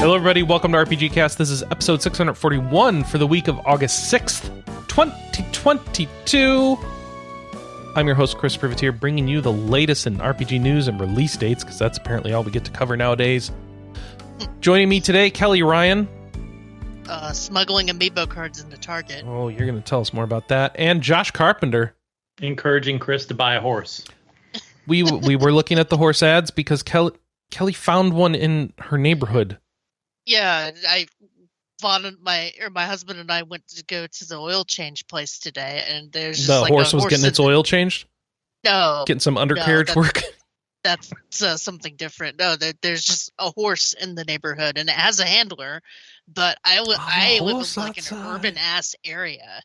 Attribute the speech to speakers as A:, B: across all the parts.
A: Hello, everybody. Welcome to RPG Cast. This is episode 641 for the week of August 6th, 2022. I'm your host, Chris Privitere, bringing you the latest in RPG news and release dates, because that's apparently all we get to cover nowadays. Joining me today, Kelley Ryan.
B: uh, smuggling amiibo cards into Target.
A: Oh, you're going to tell us more about that. And Josh Carpenter.
C: Encouraging Chris to buy a horse.
A: We we were looking at the horse ads because Kelley Kelley found one in her neighborhood.
B: Yeah, I Vaughn my or my husband and I went to go to the oil change place today, and there's just
A: The
B: like
A: horse
B: a
A: was getting its
B: the-
A: oil changed,
B: No,
A: getting some undercarriage
B: that's-
A: work.
B: that's uh, something different. No, there, there's just a horse in the neighborhood, and it has a handler. But I li-
A: Oh,
B: I live in like an urban ass area.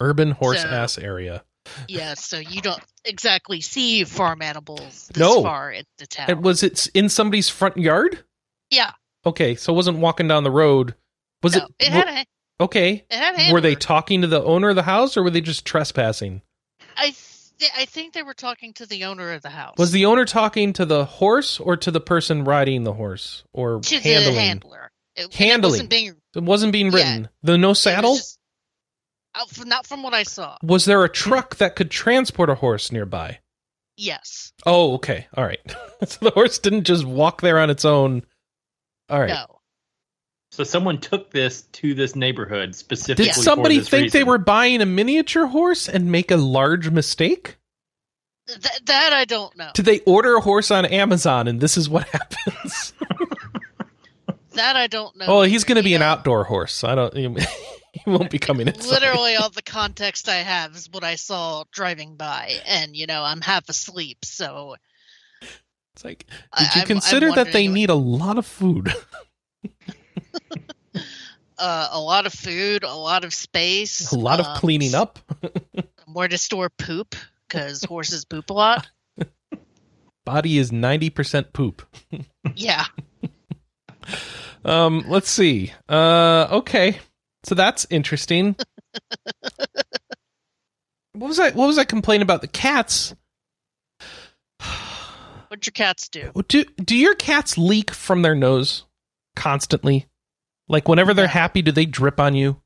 A: Urban horse
B: So-
A: ass area.
B: Yeah, so you don't exactly see farm animals this
A: No.
B: far in the town.
A: It was it's in somebody's front yard.
B: yeah,
A: Okay, so it wasn't walking down the road. Was
B: no,
A: it?
B: it had a
A: okay.
B: it had a
A: Were they talking to the owner of the house, or were they just trespassing?
B: I th- I think they were talking to the owner of the house.
A: Was the owner talking to the horse or to the person riding the horse or
B: to
A: handling?
B: the handler? It,
A: Handling.
B: It wasn't being
A: It wasn't being
B: Yeah.
A: The no
B: it was
A: saddle.
B: just- uh, f- Uh, not from what I saw.
A: Was there a truck that could transport a horse nearby?
B: Yes.
A: Oh, okay. All right. so the horse didn't just walk there on its own. All right.
B: No.
C: So someone took this to this neighborhood specifically.
A: Did
C: for
A: somebody
C: this
A: think they were buying a miniature horse and make a large mistake?
B: Th- that I don't know.
A: Did they order a horse on Amazon and this is what happens?
B: That I don't know.
A: oh, he's going to be
B: you
A: an outdoor horse. I don't. Won't be coming inside.
B: Literally, all the context I have is what I saw driving by, and you know I'm half asleep, so
A: It's like, did you
B: I'm-
A: consider
B: I'm
A: that they need a lot of food?
B: uh, a lot of food, a lot of space,
A: a lot of
B: um,
A: cleaning up.
B: where to store poop because horses poop a lot.
A: Body is ninety percent poop.
B: Yeah,
A: Um, let's see. Uh, okay, so that's interesting. what was I? What was I complaining about? The cats.
B: what'd your cats do?
A: Do do your cats leak from their nose constantly? Like whenever they're happy, do they drip on you?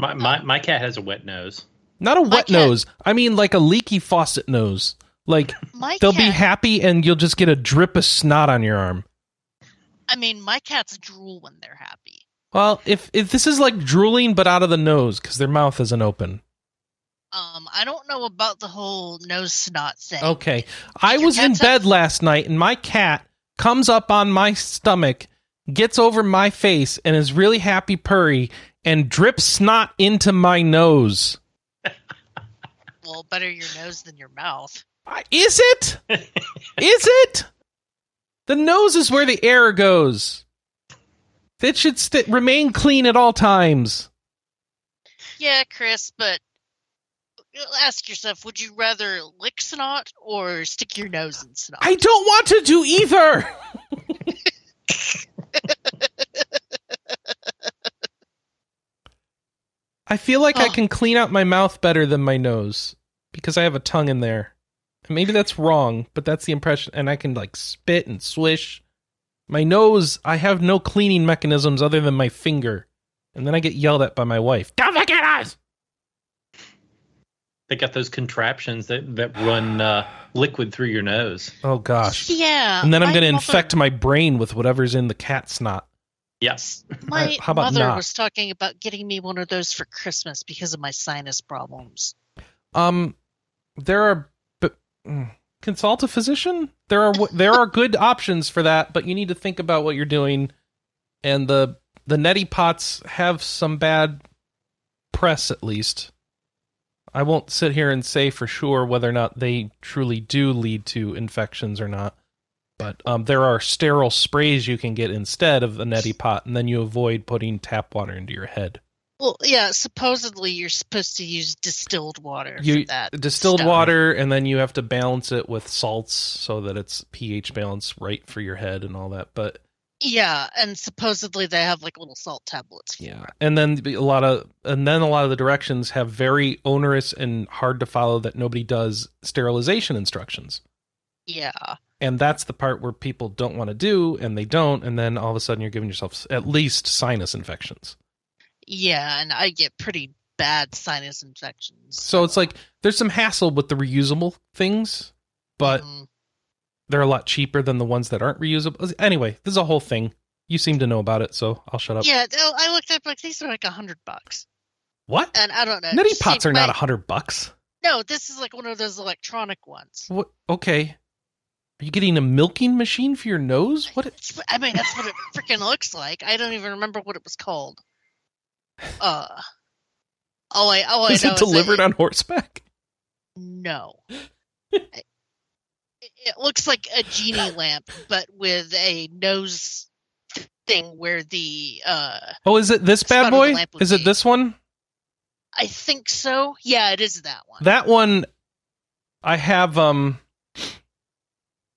C: My, my my cat has a wet nose.
A: Not a wet
B: cat-
A: nose. I mean like a leaky faucet nose. Like
B: My
A: they'll
B: cat,
A: be happy and you'll just get a drip of snot on your arm.
B: I mean, my cats drool when they're happy.
A: Well, if if this is like drooling but out of the nose because their mouth isn't open.
B: Um, I don't know about the whole nose snot thing.
A: Okay. I was in bed last night and my cat comes up on my stomach, gets over my face, and is really happy purry and drips snot into my nose.
B: Well, better your nose than your mouth.
A: Is it? Is it? The nose is where the air goes. It should st- remain clean at all times.
B: Yeah, Chris, but uh, ask yourself: Would you rather lick snot or stick your nose in snot?
A: I don't want to do either. I feel like I
B: Oh.
A: can clean out my mouth better than my nose because I have a tongue in there. Maybe that's wrong, but that's the impression. And I can like spit and swish. My nose, I have no cleaning mechanisms other than my finger. And then I get yelled at by my wife. Don't look at us!
C: They got those contraptions that that run uh, liquid through your nose.
A: Oh gosh.
B: Yeah,
A: And then I'm going to
B: mother-
A: infect my brain with whatever's in the cat snot.
C: Yes.
B: My
A: How about
B: mother
A: not?
B: was talking about getting me one of those for Christmas because of my sinus problems.
A: Um, there are, but mm, consult a physician. There are there are good options for that, but you need to think about what you're doing. And the the neti pots have some bad press, at least. I won't sit here and say for sure whether or not they truly do lead to infections or not. But um, there are sterile sprays you can get instead of the neti pot, and then you avoid putting tap water into your head.
B: Well, yeah, supposedly you're supposed to use distilled water
A: you
B: for that.
A: distilled
B: stuff.
A: water and then you have to balance it with salts so that it's pH balance right for your head and all that. But
B: Yeah, and supposedly they have like little salt tablets. For
A: Yeah,
B: it.
A: and then a lot of and then a lot of the directions have very onerous and hard to follow that nobody does sterilization instructions.
B: Yeah.
A: And that's the part where people don't want to do and they don't and then all of a sudden you're giving yourself at least sinus infections.
B: Yeah, and I get pretty bad sinus infections.
A: So it's like there's some hassle with the reusable things, but
B: Mhm.
A: they're a lot cheaper than the ones that aren't reusable. Anyway, this is a whole thing. You seem to know about it, so I'll shut up.
B: yeah, I looked up like these are like a hundred bucks,
A: What?
B: and I don't know. Neti
A: pots
B: seemed
A: are not a hundred bucks.
B: No, this is like one of those electronic ones.
A: What? Okay. Are you getting a milking machine for your nose? What?
B: It's- I mean, that's what it freaking looks like. I don't even remember what it was called. Uh, oh, I oh, I
A: Is it delivered
B: that-
A: on horseback?
B: No. it, it looks like a genie lamp, but with a nose thing where the uh
A: Oh, is it this bad boy? Is it
B: be-
A: this one?
B: I think so. Yeah, it is that one.
A: That one I have um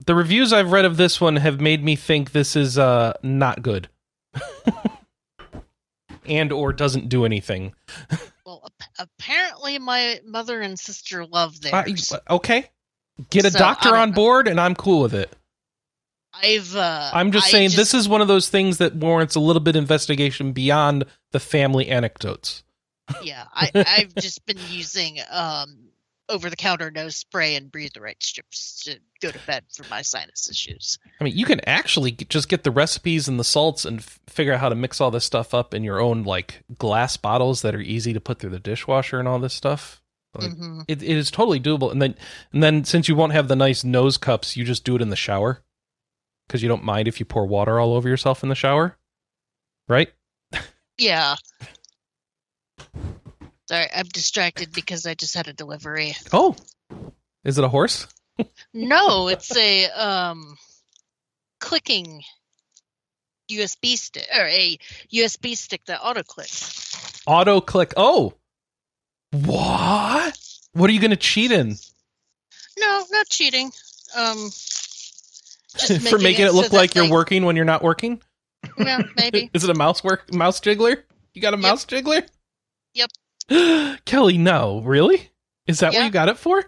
A: the reviews I've read of this one have made me think this is uh not good. and or doesn't do anything.
B: well, ap- apparently my mother and sister love
A: Uh, okay. Get a
B: So,
A: doctor on board and I'm cool with it.
B: I've uh
A: I'm just
B: I
A: saying this is one of those things that warrants a little bit investigation beyond the family anecdotes.
B: yeah, I I've just been using um over the counter nose spray and breathe the right strips to go to bed for my sinus issues.
A: I mean, you can actually just get the recipes and the salts and f- figure out how to mix all this stuff up in your own like glass bottles that are easy to put through the dishwasher and all this stuff. Like,
B: hmm
A: it, it is totally doable. And then and then since you won't have the nice nose cups, you just do it in the shower because you don't mind if you pour water all over yourself in the shower, right?
B: Yeah. Sorry, I'm distracted because I just had a delivery.
A: Oh, is it a horse?
B: No, it's a um clicking USB stick or a USB stick that auto clicks.
A: Auto click. Oh, what? What are you going to cheat in?
B: No, not cheating. Um just
A: For making it
B: so
A: look
B: that,
A: like you're working when you're not working?
B: Yeah, maybe.
A: Is it a mouse work mouse jiggler? You got a
B: Yep.
A: mouse jiggler?
B: Yep.
A: Kelley, no, really? Is that what you got it for?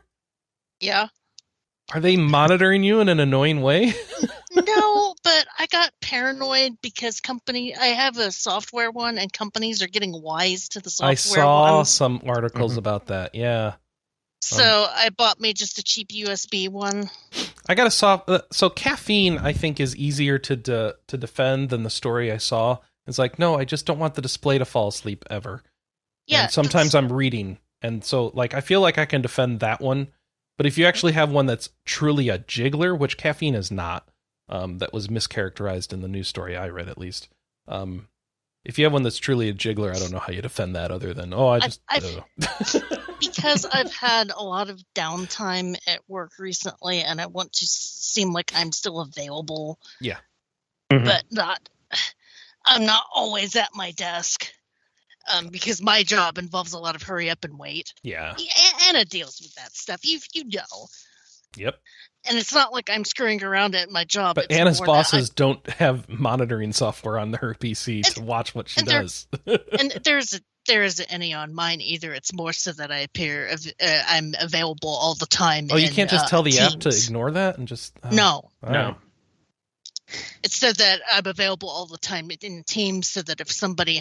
B: Yeah.
A: Are they monitoring you in an annoying way?
B: No, but I got paranoid because company I have a software one and companies are getting wise to the software
A: I saw
B: ones.
A: some articles
C: Mhm.
A: about that. Yeah.
B: So I bought me just a cheap USB one.
A: I got a soft. Uh, so caffeine, I think, is easier to de- to defend than the story I saw. It's like, no, I just don't want the display to fall asleep ever.
B: Yeah.
A: And sometimes I'm reading, and so like I feel like I can defend that one. But if you actually have one that's truly a jiggler, which caffeine is not, um, that was mischaracterized in the news story I read at least. Um, if you have one that's truly a jiggler, I don't know how you defend that other than oh, I
B: I've-
A: just
B: I've-
A: uh,
B: because I've had a lot of downtime at work recently and I want to seem like I'm still available,
C: Mhm.
B: but not I'm not always at my desk. Um, because my job involves a lot of hurry up and wait.
A: yeah,
B: Anna deals with that stuff. You you know.
A: yep.
B: And it's not like I'm screwing around at my job.
A: But
B: it's
A: Anna's
B: more that I-
A: bosses don't have monitoring software on her PC to watch what she
B: and they're-
A: does.
B: and there's a there isn't any on mine either. It's more so that I appear av- uh, I'm available all the time.
A: oh, you
B: in,
A: can't just
B: uh,
A: tell the app to ignore that and just oh,
B: No,
A: all
C: No.
B: it's so that I'm available all the time in Teams, so that if somebody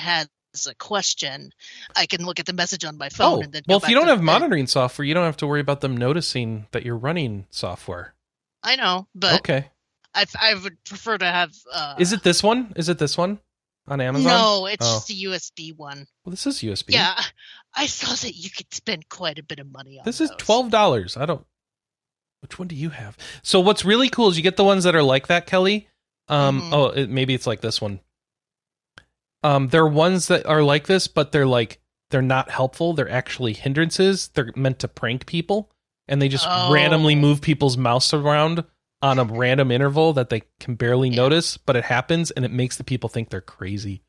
B: has a question, I can look at the message on my phone.
A: Oh,
B: and then
A: well, if you don't have
B: the-
A: monitoring software, you don't have to worry about them noticing that you're running software.
B: I know, but
A: okay.
B: I I would prefer to have. Uh,
A: Is it this one? Is it this one on Amazon?
B: No, it's
A: Oh.
B: just a USB one.
A: Well, this is USB.
B: Yeah, I saw that you could spend quite a bit of money on.
A: This is twelve dollars. I don't. Which one do you have? So what's really cool is you get the ones that are like that, Kelley. Um.
B: Mhm.
A: Oh, it, maybe it's like this one. Um. There are ones that are like this, but they're like they're not helpful. They're actually hindrances. They're meant to prank people, and they just
B: Oh.
A: randomly move people's mouse around on a random interval that they can barely
B: Yeah.
A: notice, but it happens, and it makes the people think they're crazy.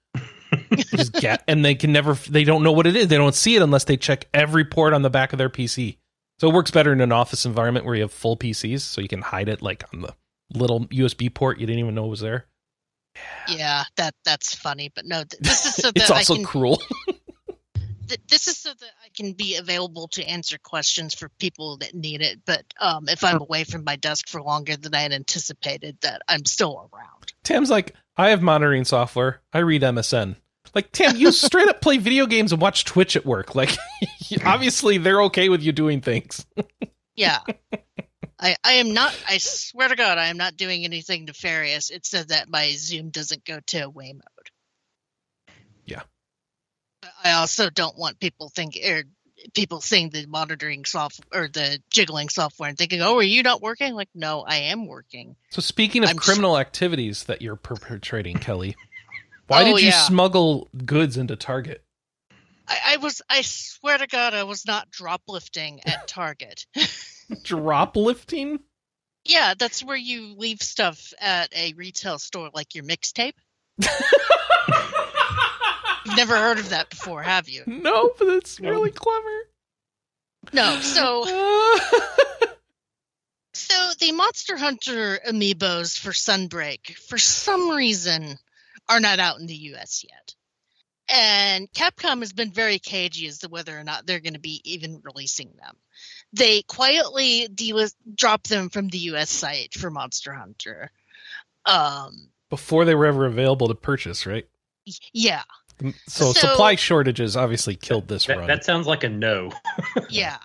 A: Just get, and they can never. They don't know what it is. They don't see it unless they check every port on the back of their PC. So it works better in an office environment where you have full PCs, so you can hide it like on the little USB port you didn't even know was there.
B: Yeah, that that's funny, but no, this is so that
A: it's also
B: I can.
A: cruel.
B: th- this is so that I can be available to answer questions for people that need it. But um, if I'm away from my desk for longer than I had anticipated, that I'm still around.
A: Tam's like, I have monitoring software. I read MSN. Like, Tam, you straight up play video games and watch Twitch at work. Like, obviously, they're okay with you doing things.
B: Yeah. I, I am not I swear to God I am not doing anything nefarious. It said that my Zoom doesn't go to away mode.
A: Yeah.
B: I also don't want people think or people seeing the monitoring software or the jiggling software and thinking, "Oh, are you not working?" Like, no, I am working.
A: So, speaking of
B: I'm
A: criminal activities that you're perpetrating, Kelley, why
B: Oh,
A: did you
B: yeah.
A: smuggle goods into Target?
B: I, I was I swear to God I was not drop lifting at Target.
A: Drop lifting?
B: yeah, that's where you leave stuff at a retail store like your mixtape. You've never heard of that before, have you?
A: no, but it's really clever.
B: No, so So the Monster Hunter amiibos for Sunbreak, for some reason, are not out in the US yet. And Capcom has been very cagey as to whether or not they're going to be even releasing them. They quietly de- drop them from the US site for Monster Hunter. Um,
A: Before they were ever available to purchase, right?
B: y- yeah,
A: So,
B: So-
A: supply shortages obviously killed this
C: That,
A: run.
C: that sounds like a no.
B: yeah.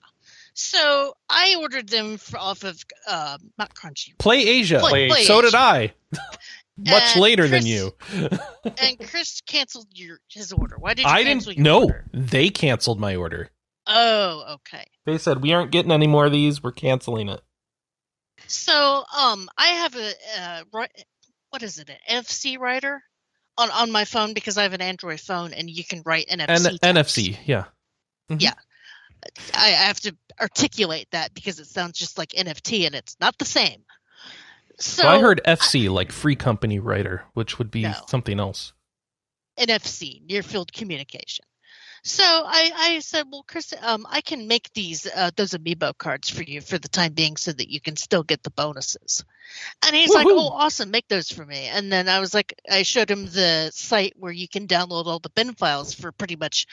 B: So I ordered them for, off of uh, not Crunchy,
A: Play Asia.
B: Play-
C: Play-
A: so
B: Asia.
A: did I. Much
B: And
A: later than you.
B: and Chris canceled your his order. Why did you
A: I
B: cancel
A: didn't.
B: your
A: No,
B: order?
A: they canceled my order.
B: Oh, okay.
A: They said we aren't getting any more of these. We're canceling it.
B: So, um, I have a uh, ri- what is it, an NFC writer on on my phone because I have an Android phone and you can write NFC.
A: And
B: text.
A: NFC, yeah.
B: I I have to articulate that because it sounds just like NFT and it's not the same. So
A: well, I heard FC, like Free Company Writer, which would be
B: No.
A: something else.
B: NFC, near field communication. So I, I said, well, Chris, um, I can make these uh, those amiibo cards for you for the time being, so that you can still get the bonuses. And he's like, oh, awesome, make those for me. And then I was like, I showed him the site where you can download all the bin files for pretty much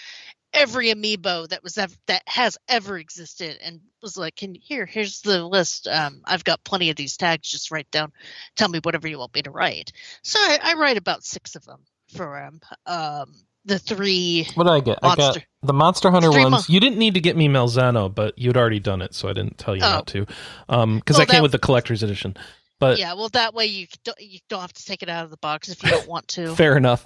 B: every amiibo that was ever, that has ever existed, and was like, can here, here's the list. Um, I've got plenty of these tags. Just write down, tell me whatever you want me to write. So I, I write about six of them for him. Um, the three
A: What did I get? I got the Monster Hunter
B: Three
A: ones.
B: mon-
A: you didn't need to get me Malzeno, but you'd already done it, so I didn't tell you
B: Oh.
A: not to. Um, because
B: Well,
A: I came
B: that-
A: with the collector's edition. But
B: yeah, well, that way you don't, you don't have to take it out of the box if you don't want to.
A: fair enough.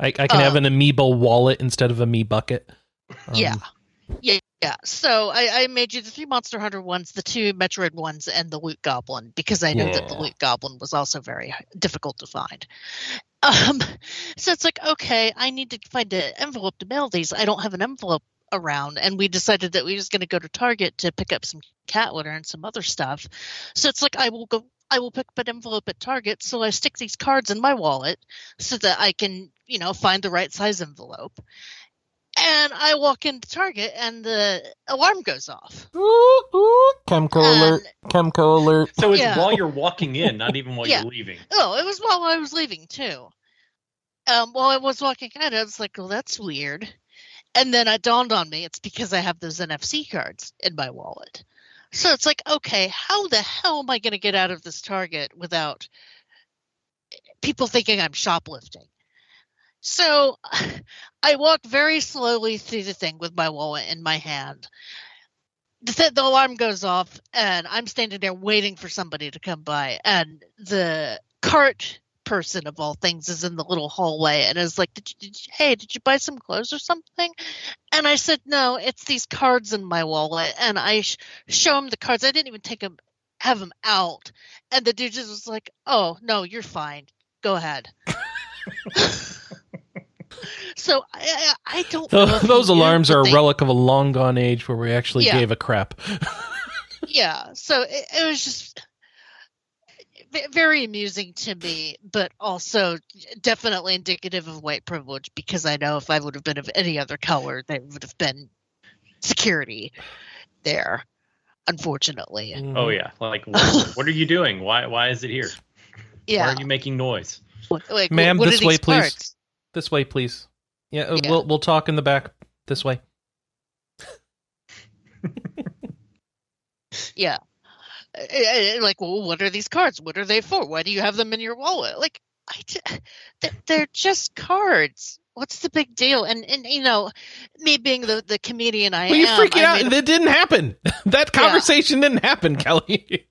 A: I, I can have
B: Um,
A: an amiibo wallet instead of a me bucket. Um,
B: Yeah. Yeah, yeah. So I, I made you the three Monster Hunter ones, the two Metroid ones, and the Loot Goblin because I know that the Loot Goblin was also very difficult to find. Um, so it's like, okay, I need to find an envelope to mail these. I don't have an envelope around, and we decided that we was going to go to Target to pick up some cat litter and some other stuff. So it's like I will go. I will pick up an envelope at Target, so I stick these cards in my wallet so that I can, you know, find the right size envelope. And I walk into Target and the alarm goes off.
A: Ooh, ooh, Chemco
B: And-
A: alert! Chemco alert!
C: So it's
B: Yeah.
C: while you're walking in, not even while
B: Yeah.
C: you're leaving.
B: Oh, it was while I was leaving too. Um, while I was walking out, I was like, "Well, that's weird." And then it dawned on me it's because I have those NFC cards in my wallet. So it's like, okay, how the hell am I going to get out of this Target without people thinking I'm shoplifting? So I walk very slowly through the thing with my wallet in my hand. The, the alarm goes off, and I'm standing there waiting for somebody to come by. And the cart person of all things is in the little hallway and is like, did you, did you, "Hey, did you buy some clothes or something?" And I said, "No, it's these cards in my wallet." And I sh- show him the cards. I didn't even take them, have them out. And the dude just was like, "Oh no, you're fine. Go ahead." so I, I, I don't. know
A: Those alarms are a
B: they-
A: relic of a long gone age where we actually
B: Yeah.
A: gave a crap.
B: yeah so it, it was just very amusing to me but also definitely indicative of white privilege because i know if i would have been of any other color there would have been security there unfortunately mm-hmm.
C: Oh yeah, like what, what are you doing? Why why is it here?
B: Yeah, Why
C: are you making noise?
B: What, like,
A: Ma'am,
B: what are
A: this way,
B: these
A: please. This way, please. Yeah, uh,
B: Yeah.
A: we'll we'll talk in the back. This way.
B: Yeah. Uh, uh, Like, well, what are these cards? What are they for? Why do you have them in your wallet? Like, I, they're just cards. What's the big deal? And and you know, me being the the comedian I
A: Well, you
B: am,
A: freaking
B: I
A: out. That didn't happen. that conversation didn't happen, Kelley.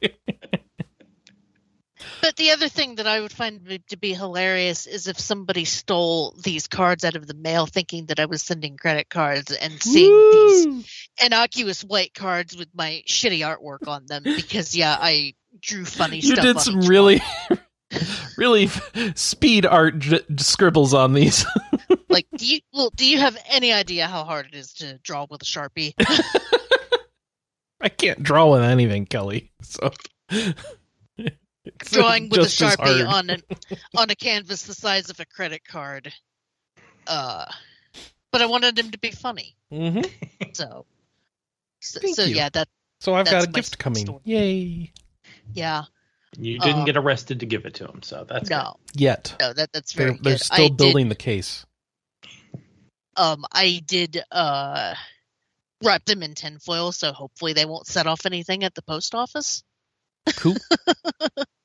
B: But the other thing that I would find to- be hilarious is if somebody stole these cards out of the mail, thinking that I was sending credit cards and seeing these innocuous white cards with my shitty artwork on them. Because yeah, I drew funny
A: You
B: stuff.
A: did
B: on
A: some really, really speed art j- scribbles on these.
B: like. Do you well? Do you have any idea how hard it is to draw with a sharpie?
A: I can't draw with anything, Kelley. So
B: Drawing with a sharpie on an on a canvas the size of a credit card. Uh, but I wanted him to be funny,
A: Mhm.
B: so. So,
A: Thank
B: so
A: you.
B: yeah, that
A: So I've got a
B: my
A: gift coming.
B: story.
A: Yay!
B: yeah
C: You didn't
B: Uh,
C: get arrested to give it to him, so that's
B: no
A: Yet
B: no that that's very
A: they're they're
B: good.
A: still
B: I did
A: building the case.
B: um I did uh wrap them in tinfoil, so hopefully they won't set off anything at the post office.
A: Cool.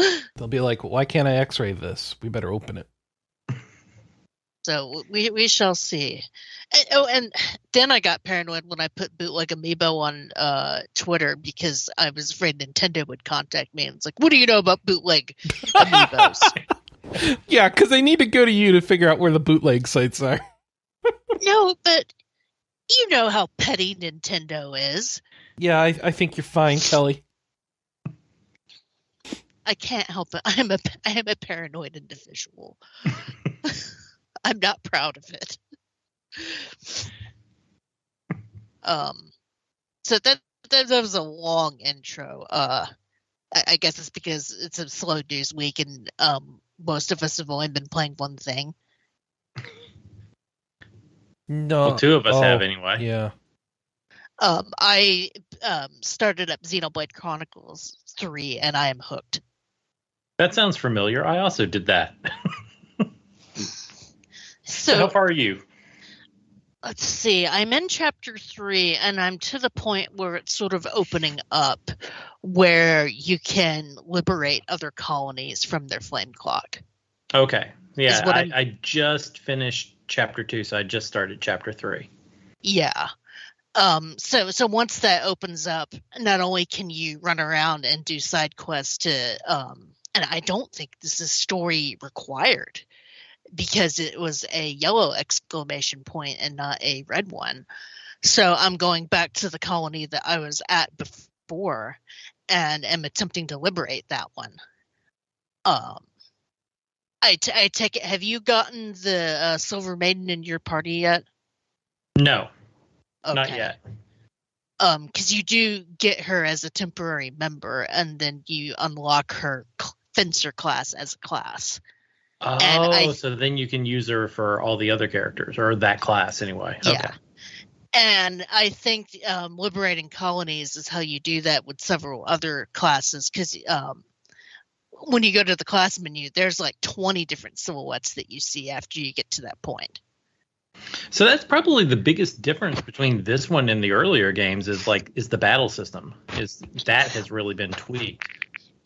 A: They'll be like, "Why can't I X-ray this? We better open it."
B: So we we shall see. And, oh, and then I got paranoid when I put bootleg amiibo on uh Twitter because I was afraid Nintendo would contact me and it's like, what do you know about bootleg amiibos?
A: Yeah, because they need to go to you to figure out where the bootleg sites are.
B: no, but you know how petty Nintendo is.
A: Yeah, I, I think you're fine, Kelley.
B: I can't help it. I'm a I am a paranoid individual. I'm not proud of it. Um, so that that, that was a long intro. Uh, I, I guess it's because it's a slow news week, and um, most of us have only been playing one thing.
A: No,
C: Well, two of us
A: oh,
C: have anyway.
A: Yeah,
B: Um, I um started up Xenoblade Chronicles three, and I am hooked.
C: That sounds familiar. I also did that. So, how far are you?
B: let's see. I'm in chapter three, and I'm to the point where it's sort of opening up, where you can liberate other colonies from their flame clock.
C: Okay. Yeah, I, I just finished chapter two, so I just started chapter three.
B: Yeah. Um so so once that opens up, not only can you run around and do side quests to um and I don't think this is story required because it was a yellow exclamation point and not a red one. So I'm going back to the colony that I was at before and am attempting to liberate that one. Um I, t- I take it have you gotten the uh, silver maiden in your party yet?
C: No, not
B: Okay.
C: yet.
B: um because you do get her as a temporary member and then you unlock her cl- class as a class
C: Oh,
B: I-
C: so then you can use her for all the other characters, or that class anyway.
B: yeah
C: Okay.
B: and i think um, liberating colonies is how you do that with several other classes because um, when you go to the class menu there's like 20 different silhouettes that you see after you get to that point
C: So that's probably the biggest difference between this one and the earlier games is like is the battle system. Is that has really been tweaked.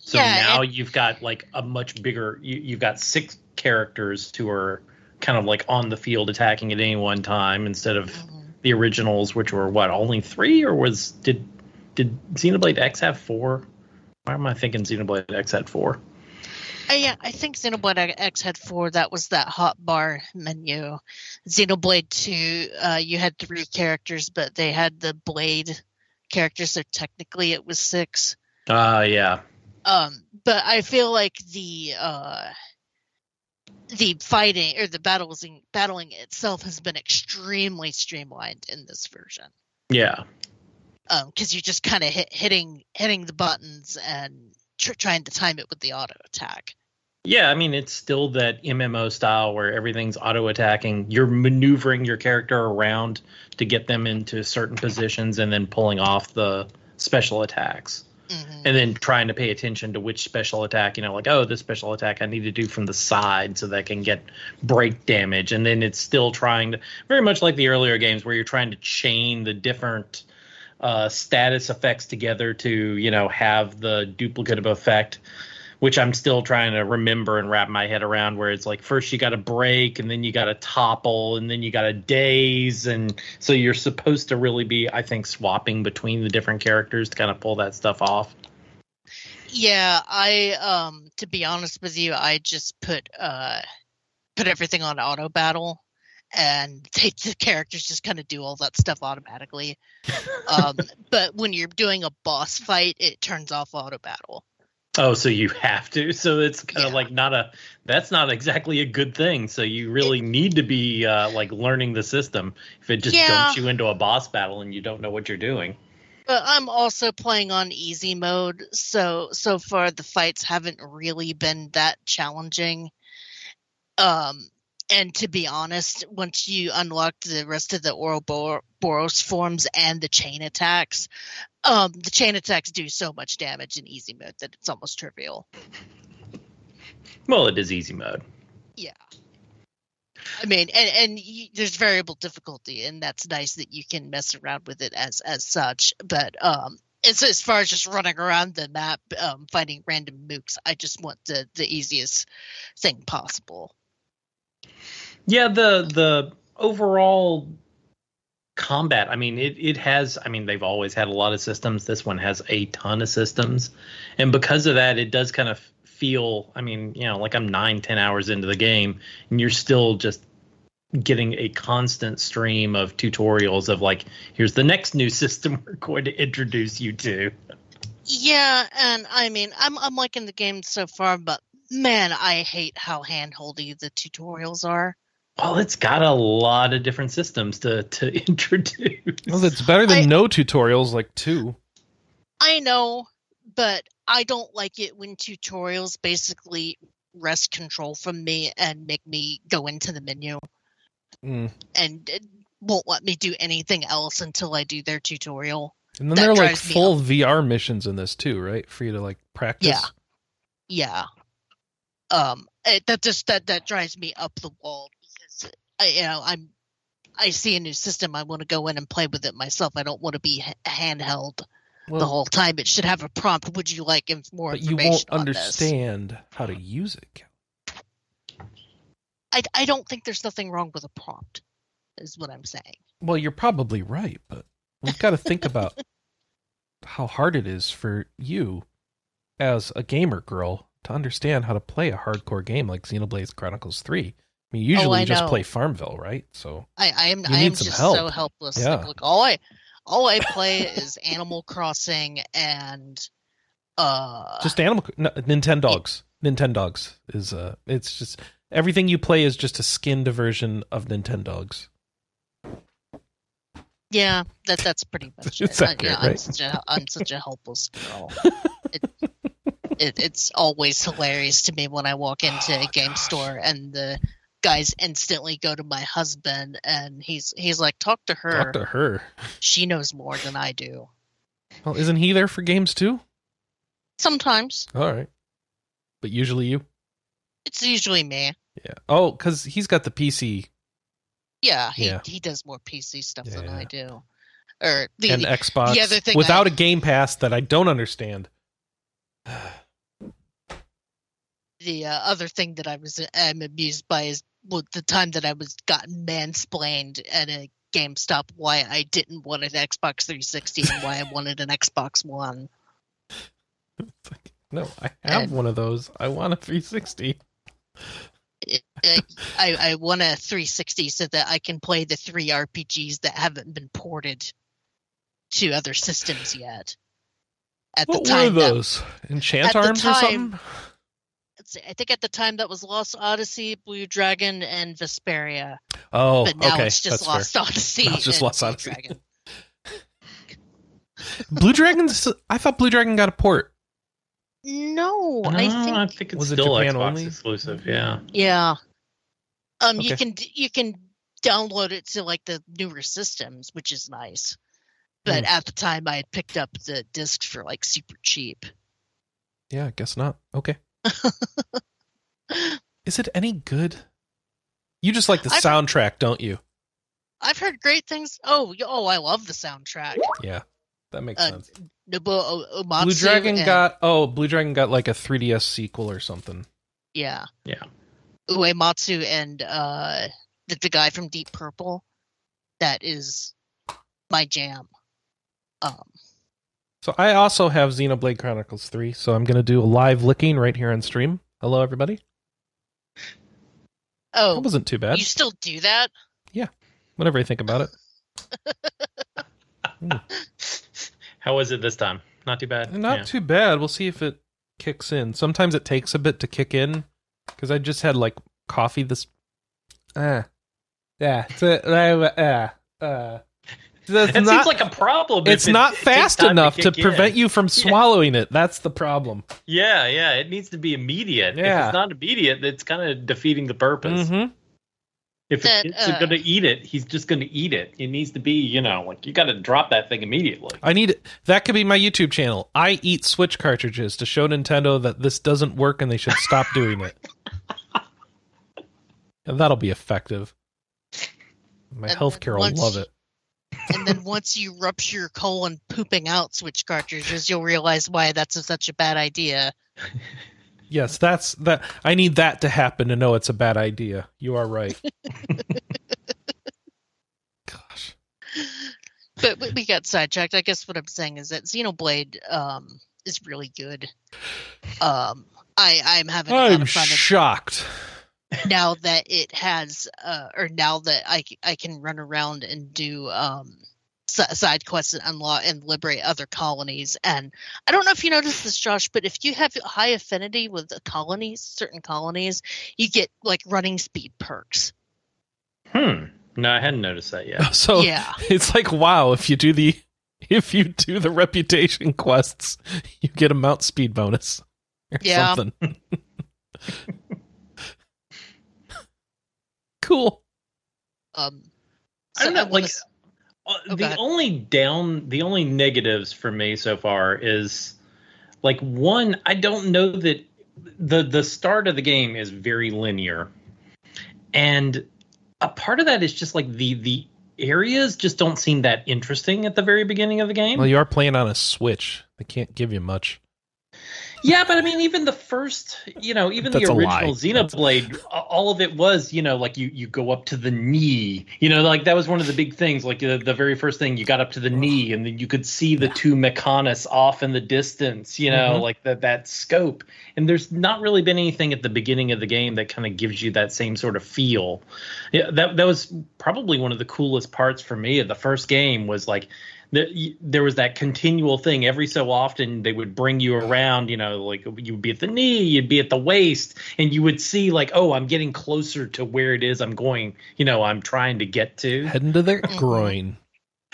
C: So
B: Yeah,
C: now you've got like a much bigger you, you've got six characters who are kind of like on the field attacking at any one time instead of the originals which were what, only three or was did did Xenoblade X have four? Why am I thinking Xenoblade X had four?
B: Uh, yeah, I think Xenoblade X had four. That was that hot bar menu. Xenoblade Two, uh, you had three characters, but they had the blade characters, so technically it was six.
C: Uh yeah.
B: Um, but I feel like the uh, the fighting or the battles battling itself has been extremely streamlined in this version.
C: Yeah.
B: because you're just kind of hit, hitting hitting the buttons and tr- trying to time it with the auto attack.
C: Yeah, I mean it's still that MMO style where everything's auto attacking. You're maneuvering your character around to get them into certain positions and then pulling off the special attacks.
B: Mhm.
C: and then trying to pay attention to which special attack, you know, like, oh, this special attack I need to do from the side so that I can get break damage. And then it's still trying to, very much like the earlier games where you're trying to chain the different uh, status effects together to, you know, have the duplicative effect, which I'm still trying to remember and wrap my head around. Where it's like, first you got to break, and then you got to topple, and then you got to daze. And so you're supposed to really be, I think, swapping between the different characters to kind of pull that stuff off.
B: Yeah, I um to be honest with you, I just put uh put everything on auto battle and they, the characters just kind of do all that stuff automatically. um but when you're doing a boss fight, it turns off auto battle.
C: Oh, so you have to. So it's kind of
B: Yeah.
C: like not a. That's not exactly a good thing. So you really need to be uh, like learning the system. If it just
B: Yeah.
C: dumps you into a boss battle and you don't know what you're doing.
B: But I'm also playing on easy mode, so so far the fights haven't really been that challenging. Um, and to be honest, once you unlock the rest of the Ouroboros forms and the chain attacks, um, the chain attacks do so much damage in easy mode that it's almost trivial.
C: Well, it is easy mode.
B: Yeah. I mean, and and you, there's variable difficulty, and that's nice that you can mess around with it as as such. But um, as as far as just running around the map, um, finding random mooks, I just want the the easiest thing possible.
C: Yeah, the the overall combat. I mean, it it has. I mean, they've always had a lot of systems. This one has a ton of systems, and because of that, it does kind of feel. I mean, you know, like I'm nine, ten hours into the game, and you're still just getting a constant stream of tutorials of like, here's the next new system we're going to introduce you to.
B: Yeah, and I mean, I'm I'm liking the game so far, but man, I hate how handholdy the tutorials are.
C: Well, it's got a lot of different systems to to introduce.
A: Well, that's better than
B: I-
A: no tutorials like two.
B: I know, but I don't like it when tutorials basically wrest control from me and make me go into the menu
A: Mm.
B: and it won't let me do anything else until I do their tutorial.
A: And then
B: That
A: there are like full VR missions in this too, right? For you to like practice.
B: Yeah. Yeah. Um it, that just that that drives me up the wall because I you know, I'm I see a new system I want to go in and play with it myself. I don't want to be h- handheld
A: Well,
B: the whole time. It should have a prompt. Would you like inf- more
A: but you won't
B: on this?
A: understand how to use it.
B: I, I don't think there's nothing wrong with a prompt, is what I'm saying.
A: Well, you're probably right, but we've got to think about how hard it is for you as a gamer girl to understand how to play a hardcore game like Xenoblade Chronicles 3. I mean, usually
B: Oh, I
A: just
B: know.
A: play Farmville, right? So,
B: I, I am I am just
A: help.
B: so helpless.
A: Yeah.
B: Like, look, all I all I play is Animal Crossing and uh
A: just animal no, Nintendogs. Nintendogs is uh it's just everything you play is just a skinned version of Nintendogs.
B: yeah, that that's pretty much it. I-
A: accurate,
B: yeah, I'm such a I'm such a helpless girl. it, it, it's always hilarious to me when I walk into a
A: Oh,
B: game store and the guys instantly go to my husband and he's he's like talk to her.
A: Talk to her.
B: She knows more than I do.
A: Well, isn't he there for games too?
B: Sometimes
A: All right. But usually you?
B: it's usually me.
A: Yeah. Oh, cuz he's got the PC
B: Yeah, he
A: Yeah.
B: he does more PC stuff than I do. Or the,
A: and
B: the-
A: Xbox
B: other thing
A: without
B: I-
A: a Game Pass that I don't understand.
B: the uh, other thing that I was I'm amused by is the time that I was gotten mansplained at a GameStop why I didn't want an Xbox 360 and why I wanted an Xbox One.
A: Like, no, I have
B: And-
A: one of those. I want a 360.
B: It, it, I I want a 360 so that I can play the three RPGs that haven't been ported to other systems yet. At
A: What
B: the
A: were
B: time, that-
A: those? Enchant Arms or something?
B: Let's see, I think at the time that was Lost Odyssey, Blue Dragon, and Vesperia.
A: Oh,
B: But now
A: okay.
B: it's just
A: that's
B: Lost
A: fair.
B: Odyssey.
A: Now it's just
B: and
A: Lost
B: Blue
A: Odyssey.
B: Dragon.
A: Blue Dragon's. I thought Blue Dragon got a port.
B: No,
C: No,
B: I think
C: I think it's
A: Was it
C: still
A: Japan
C: Xbox
A: only?
C: exclusive. Yeah.
B: yeah. Um, you can you can download it to like the newer systems, which is nice. But
A: Hmm.
B: at the time, I had picked up the discs for like super cheap.
A: Yeah, I guess not. Okay. Is it any good? You just like the
B: I've-
A: soundtrack, don't you?
B: I've heard great things. Oh, oh, I love the soundtrack.
A: Yeah, that makes
B: Uh,
A: sense.
B: Nobuo O- Uematsu
A: Blue Dragon
B: and-
A: got oh, Blue Dragon got like a 3DS sequel or something.
B: yeah,
C: Yeah.
B: Uematsu and uh, the, the guy from Deep Purple. That is my jam. Um,
A: So I also have Xenoblade Chronicles 3, so I'm going to do a live licking right here on stream. Hello everybody.
B: oh,
A: That wasn't too bad.
B: you still do that?
A: Yeah, whenever I think about it.
C: How was it this time? Not too bad.
A: Not
C: Yeah.
A: too bad. We'll see if it kicks in. Sometimes it takes a bit to kick in because I just had like coffee this. Ah, yeah. It's a, uh, uh, uh, that's
C: It
A: not,
C: seems like a problem.
A: it's
C: it-
A: not
C: it
A: fast enough to,
C: kick in.
A: prevent you from swallowing it. That's the problem.
C: Yeah, yeah. It needs to be immediate. If it's not immediate, it's kind of defeating the purpose.
A: hmm
C: If
B: That,
C: the
B: uh,
C: going to eat it, he's just going to eat it. It needs to be, you know, like you got to drop that thing immediately.
A: I need that could be my YouTube channel. I eat Switch cartridges to show Nintendo that this doesn't work and they should stop doing it. And that'll be effective. My
B: And
A: healthcare will love it.
B: And then once you rupture your colon pooping out switch cartridges, you'll realize why that's a, such a bad idea.
A: Yes, that's that. I need that to happen to know it's a bad idea. You are right. Gosh,
B: But we- we got sidetracked. I guess what I'm saying is that Xenoblade um, is really good. Um, I I'm having a lot
A: I'm
B: of fun
A: shocked.
B: Now that it has, uh, or now that I, I can run around and do um si- side quests and unlock and liberate other colonies. And I don't know if you noticed this, Josh, but if you have high affinity with the colonies, certain colonies, you get like running speed perks.
C: Hmm. No, I hadn't noticed that yet.
A: So
B: yeah.
A: it's like wow. If you do the if you do the reputation quests, you get a mount speed bonus or
B: Yeah.
A: something. cool.
B: Um,
C: I don't know,
B: wanna
C: like
B: s-
C: uh,
B: Oh,
C: the only down, the only negatives for me so far is like one. I don't know that the the start of the game is very linear, and a part of that is just like the the areas just don't seem that interesting at the very beginning of the game.
A: Well, you are playing on a Switch. They can't give you much.
C: Yeah, but I mean, even the first, you know, even
A: That's
C: the original Xenoblade, all of it was, you know, like you you go up to the knee, you know, like that was one of the big things. Like the, the very first thing, you got up to the knee, and then you could see the two Mechonis off in the distance, you know,
A: Mhm.
C: like that that scope. And there's not really been anything at the beginning of the game that kind of gives you that same sort of feel. Yeah, that that was probably one of the coolest parts for me of the first game was like the, there was that continual thing every so often they would bring you around you know like you would be at the knee you'd be at the waist and you would see like oh i'm getting closer to where it is i'm going you know i'm trying to get to
A: Heading to their
B: Mhm.
A: groin.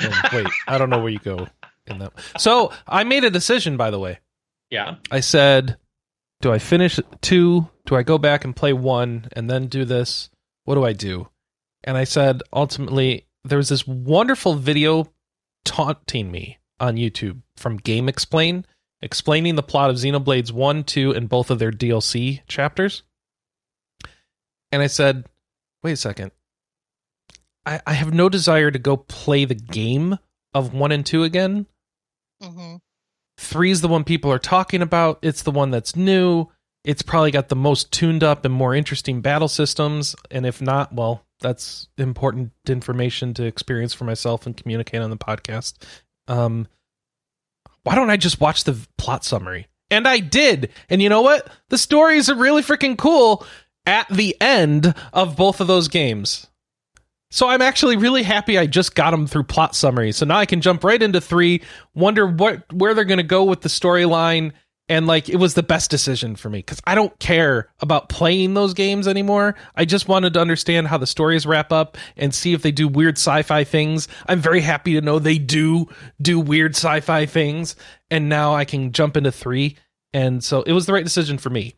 A: Oh, wait, I don't know where you go in that. So I made a decision, by the way.
C: yeah
A: I said, do I finish two? Do I go back and play one and then do this? What do I do? And I said, ultimately, there was this wonderful video taunting me on YouTube from GameXplain, explaining the plot of Xenoblades 1, 2, and both of their DLC chapters. And I said, wait a second. I, I have no desire to go play the game of 1 and 2 again.
B: mhm.
A: is the one people are talking about. It's the one that's new. It's probably got the most tuned up and more interesting battle systems. And if not, well, that's important information to experience for myself and communicate on the podcast. Um, why don't I just watch the plot summary? And I did. And you know what? The stories are really freaking cool at the end of both of those games. So I'm actually really happy I just got them through plot summary. So now I can jump right into three, wonder what where they're going to go with the storyline, and like it was the best decision for me because I don't care about playing those games anymore. I just wanted to understand how the stories wrap up and see if they do weird sci-fi things. I'm very happy to know they do do weird sci-fi things, and now I can jump into three. And so it was the right decision for me.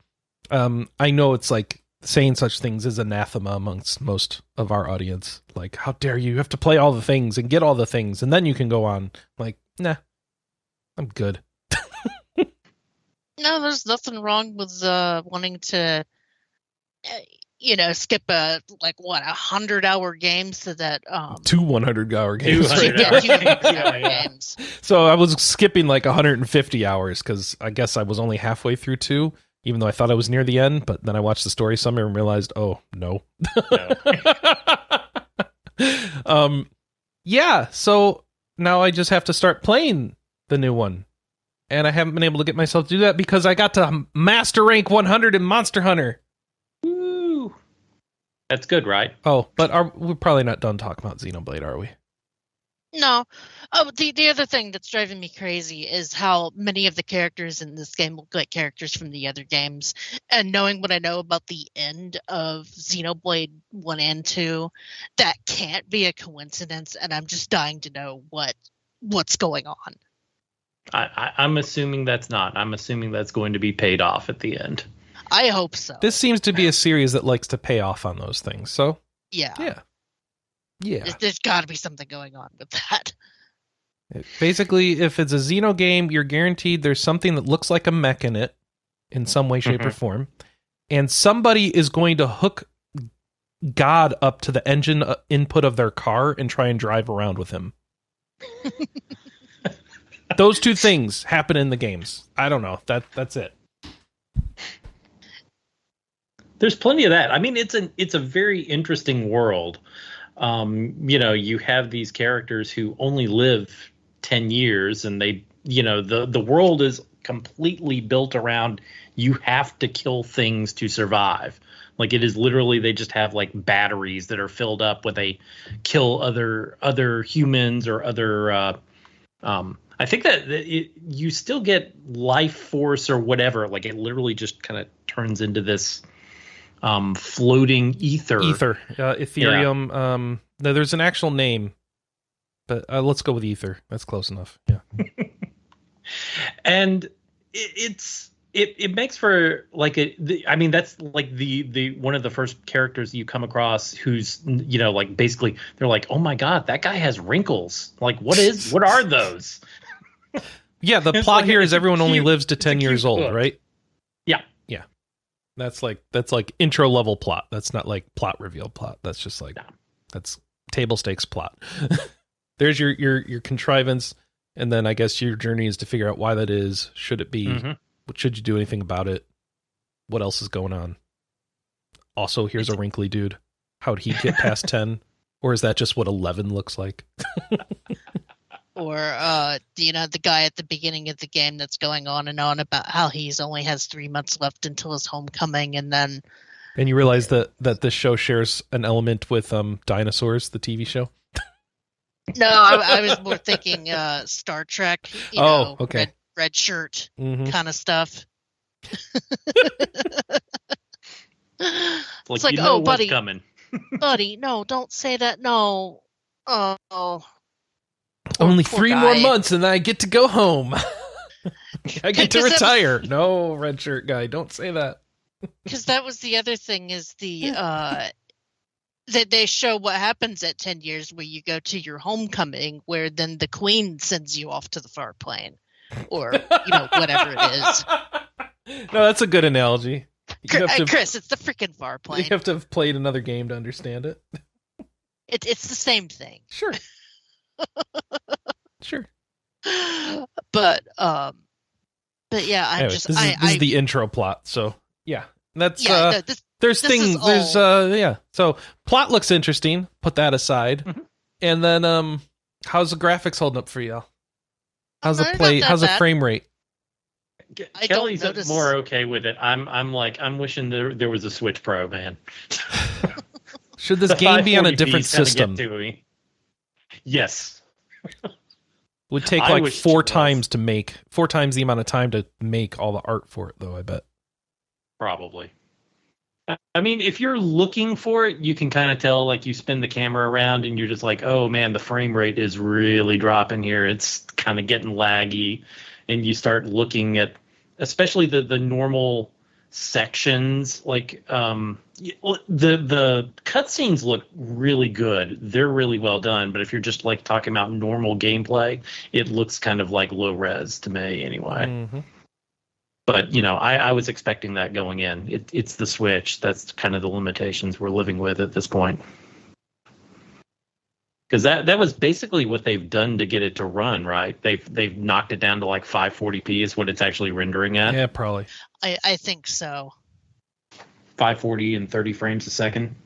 A: Um, I know it's like saying such things is anathema amongst most of our audience. Like, how dare you? You have to play all the things and get all the things, and then you can go on. Like, nah, I'm good.
B: No, there's nothing wrong with uh, wanting to, uh, you know, skip a like what a hundred hour game so that um
A: Two 100 hour games.
C: 200
B: yeah,
C: hours.
B: two hundred
C: Yeah, yeah.
B: games.
A: So I was skipping like 150 hours because I guess I was only halfway through two, even though I thought I was near the end. But then I watched the story summary and realized, oh no.
C: No.
A: um, yeah. So now I just have to start playing the new one, and I haven't been able to get myself to do that because I got to master rank 100 in Monster Hunter.
C: Woo. That's good, right?
A: Oh, but are we're probably not done talking about Xenoblade, are we?
B: No. Oh, the the other thing that's driving me crazy is how many of the characters in this game look like characters from the other games. And knowing what I know about the end of Xenoblade 1 and 2, that can't be a coincidence and I'm just dying to know what what's going on.
C: I, I, I'm assuming that's not. I'm assuming that's going to be paid off at the end.
B: I hope so.
A: This seems to be a series that likes to pay off on those things. So
B: yeah.
A: yeah, yeah.
B: There's, there's got to be something going on with that.
A: Basically, if it's a Xeno game, you're guaranteed there's something that looks like a mech in it in some way, shape, or
C: Mhm.
A: form. And somebody is going to hook God up to the engine uh, input of their car and try and drive around with him. Those two things happen in the games. I don't know. That that's it.
C: There's plenty of that. I mean, it's an it's a very interesting world. Um, you know, you have these characters who only live ten years, and they, you know, the the world is completely built around you have to kill things to survive. Like it is literally they just have like batteries that are filled up when they kill other other humans or other. Uh, um, I think that that it, you still get life force or whatever. Like it literally just kind of turns into this um, floating ether.
A: Ether, uh, Ethereum. Um, no, there's an actual name, but uh, let's go with Ether. That's close enough. Yeah.
C: and it, it's it, it makes for like a the, I mean that's like the the one of the first characters you come across who's you know like basically they're like oh my god that guy has wrinkles like what is what are those
A: Yeah, the plot
C: like-
A: here is everyone only
C: cute-
A: lives to ten years old,
C: book.
A: right?
C: Yeah.
A: yeah. That's like that's like intro level plot. That's not like plot reveal plot. That's just like
C: No.
A: that's table stakes plot. There's your your your contrivance, and then I guess your journey is to figure out why that is. Should it be?
C: Mhm.
A: Should you do anything about it? What else is going on? Also, here's a wrinkly dude. How'd he get past ten? Or is that just what eleven looks like?
B: Or uh, you know, the guy at the beginning of the game that's going on and on about how he's only has three months left until his homecoming, and then
A: And you realize that that this show shares an element with um dinosaurs, the TV show.
B: no, I, I was more thinking uh, Star Trek. You
A: Oh,
B: know,
A: okay.
B: Red, red shirt
A: Mm-hmm.
B: kind of stuff.
C: It's like,
B: It's like,
C: you know
B: oh, buddy.
C: coming
B: buddy, no, don't say that. No. Oh, oh.
A: Only
B: poor
A: three more months and then I get to go home. I get to
B: Because that
A: retire. No, red shirt guy, don't say that.
B: because that was the other thing is the uh that they show what happens at 10 years where you go to your homecoming where then the queen sends you off to the far plane or you know whatever it is
A: No, that's a good analogy. You
B: Chris,
A: have to,
B: Chris it's the freaking far plane.
A: you have to have played another game to understand it.
B: it, it's the same thing
A: Sure. Sure.
B: but um but yeah i
A: Anyway,
B: just
A: this, is,
B: I,
A: this
B: I
A: is the intro plot. So yeah, that's
B: yeah
A: uh,
B: no, this,
A: there's
B: this is
A: things. There's uh, yeah. So plot looks interesting. Put that aside,
B: Mm-hmm.
C: Mhm.
A: and then um, how's the graphics holding up for y'all? How's the
B: not
A: play?
B: that
A: How's the frame rate?
C: Ke-
B: I don't
C: Kelley's
B: notice-
C: more okay with it I'm I'm like I'm wishing there there was a Switch Pro man
A: Should this
C: The
A: game be on a
C: 540p
A: different
C: 's gonna
A: system?
C: Get to me. yes
A: Would take
C: I
A: like
C: wish
A: four
C: it was.
A: times to make four times the amount of time to make all the art for it, though. I bet.
C: Probably. I mean, if you're looking for it, you can kind of tell. Like you spin the camera around, and you're just like, "Oh man, the frame rate is really dropping here. It's kind of getting laggy." And you start looking at, especially the the normal sections like um the the cutscenes look really good. They're really well done but if you're just like talking about normal gameplay it looks kind of like low res to me anyway.
A: Mhm.
C: but you know I, I was expecting that going in. It, it's the switch. That's kind of the limitations we're living with at this point. Because that that was basically what they've done to get it to run right? They've they've knocked it down to like 540p is what it's actually rendering at.
A: Yeah, probably.
B: I, I think so.
C: 540 and 30 frames a second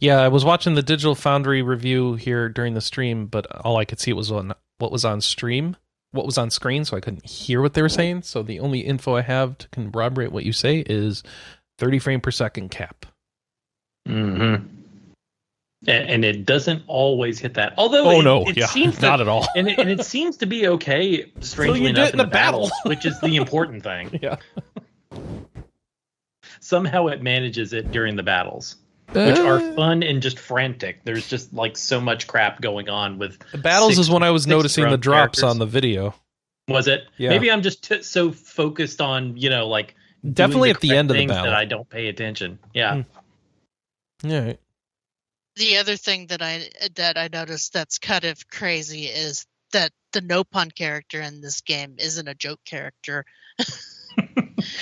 A: Yeah, I was watching the Digital Foundry review here during the stream, but all I could see was on what was on stream, what was on screen, so I couldn't hear what they were saying. So the only info I have to corroborate what you say is 30 frame per second cap.
C: Mm-hmm. And, and it doesn't always hit that. Although,
A: Oh
C: it,
A: no,
C: it
A: yeah,
C: seems
A: not
C: to,
A: at all.
C: and it, and it seems to be okay. Strangely
A: do
C: enough, in
A: in
C: the
A: the battle.
C: battles, which is the important thing.
A: Yeah.
C: Somehow, it manages it during the battles, which are
A: Uh,
C: fun and just frantic. There's just like so much crap going on with.
A: the battles
C: six-
A: is when I was noticing the drops
C: characters.
A: on the video.
C: Was it?
A: Yeah.
C: Maybe I'm just t- so focused on you know like
A: Definitely at the end of the battle.
C: that I don't pay attention. Yeah.
A: Yeah.
B: The other thing that I that I noticed that's kind of crazy is that the Nopon character in this game isn't a joke character. he's,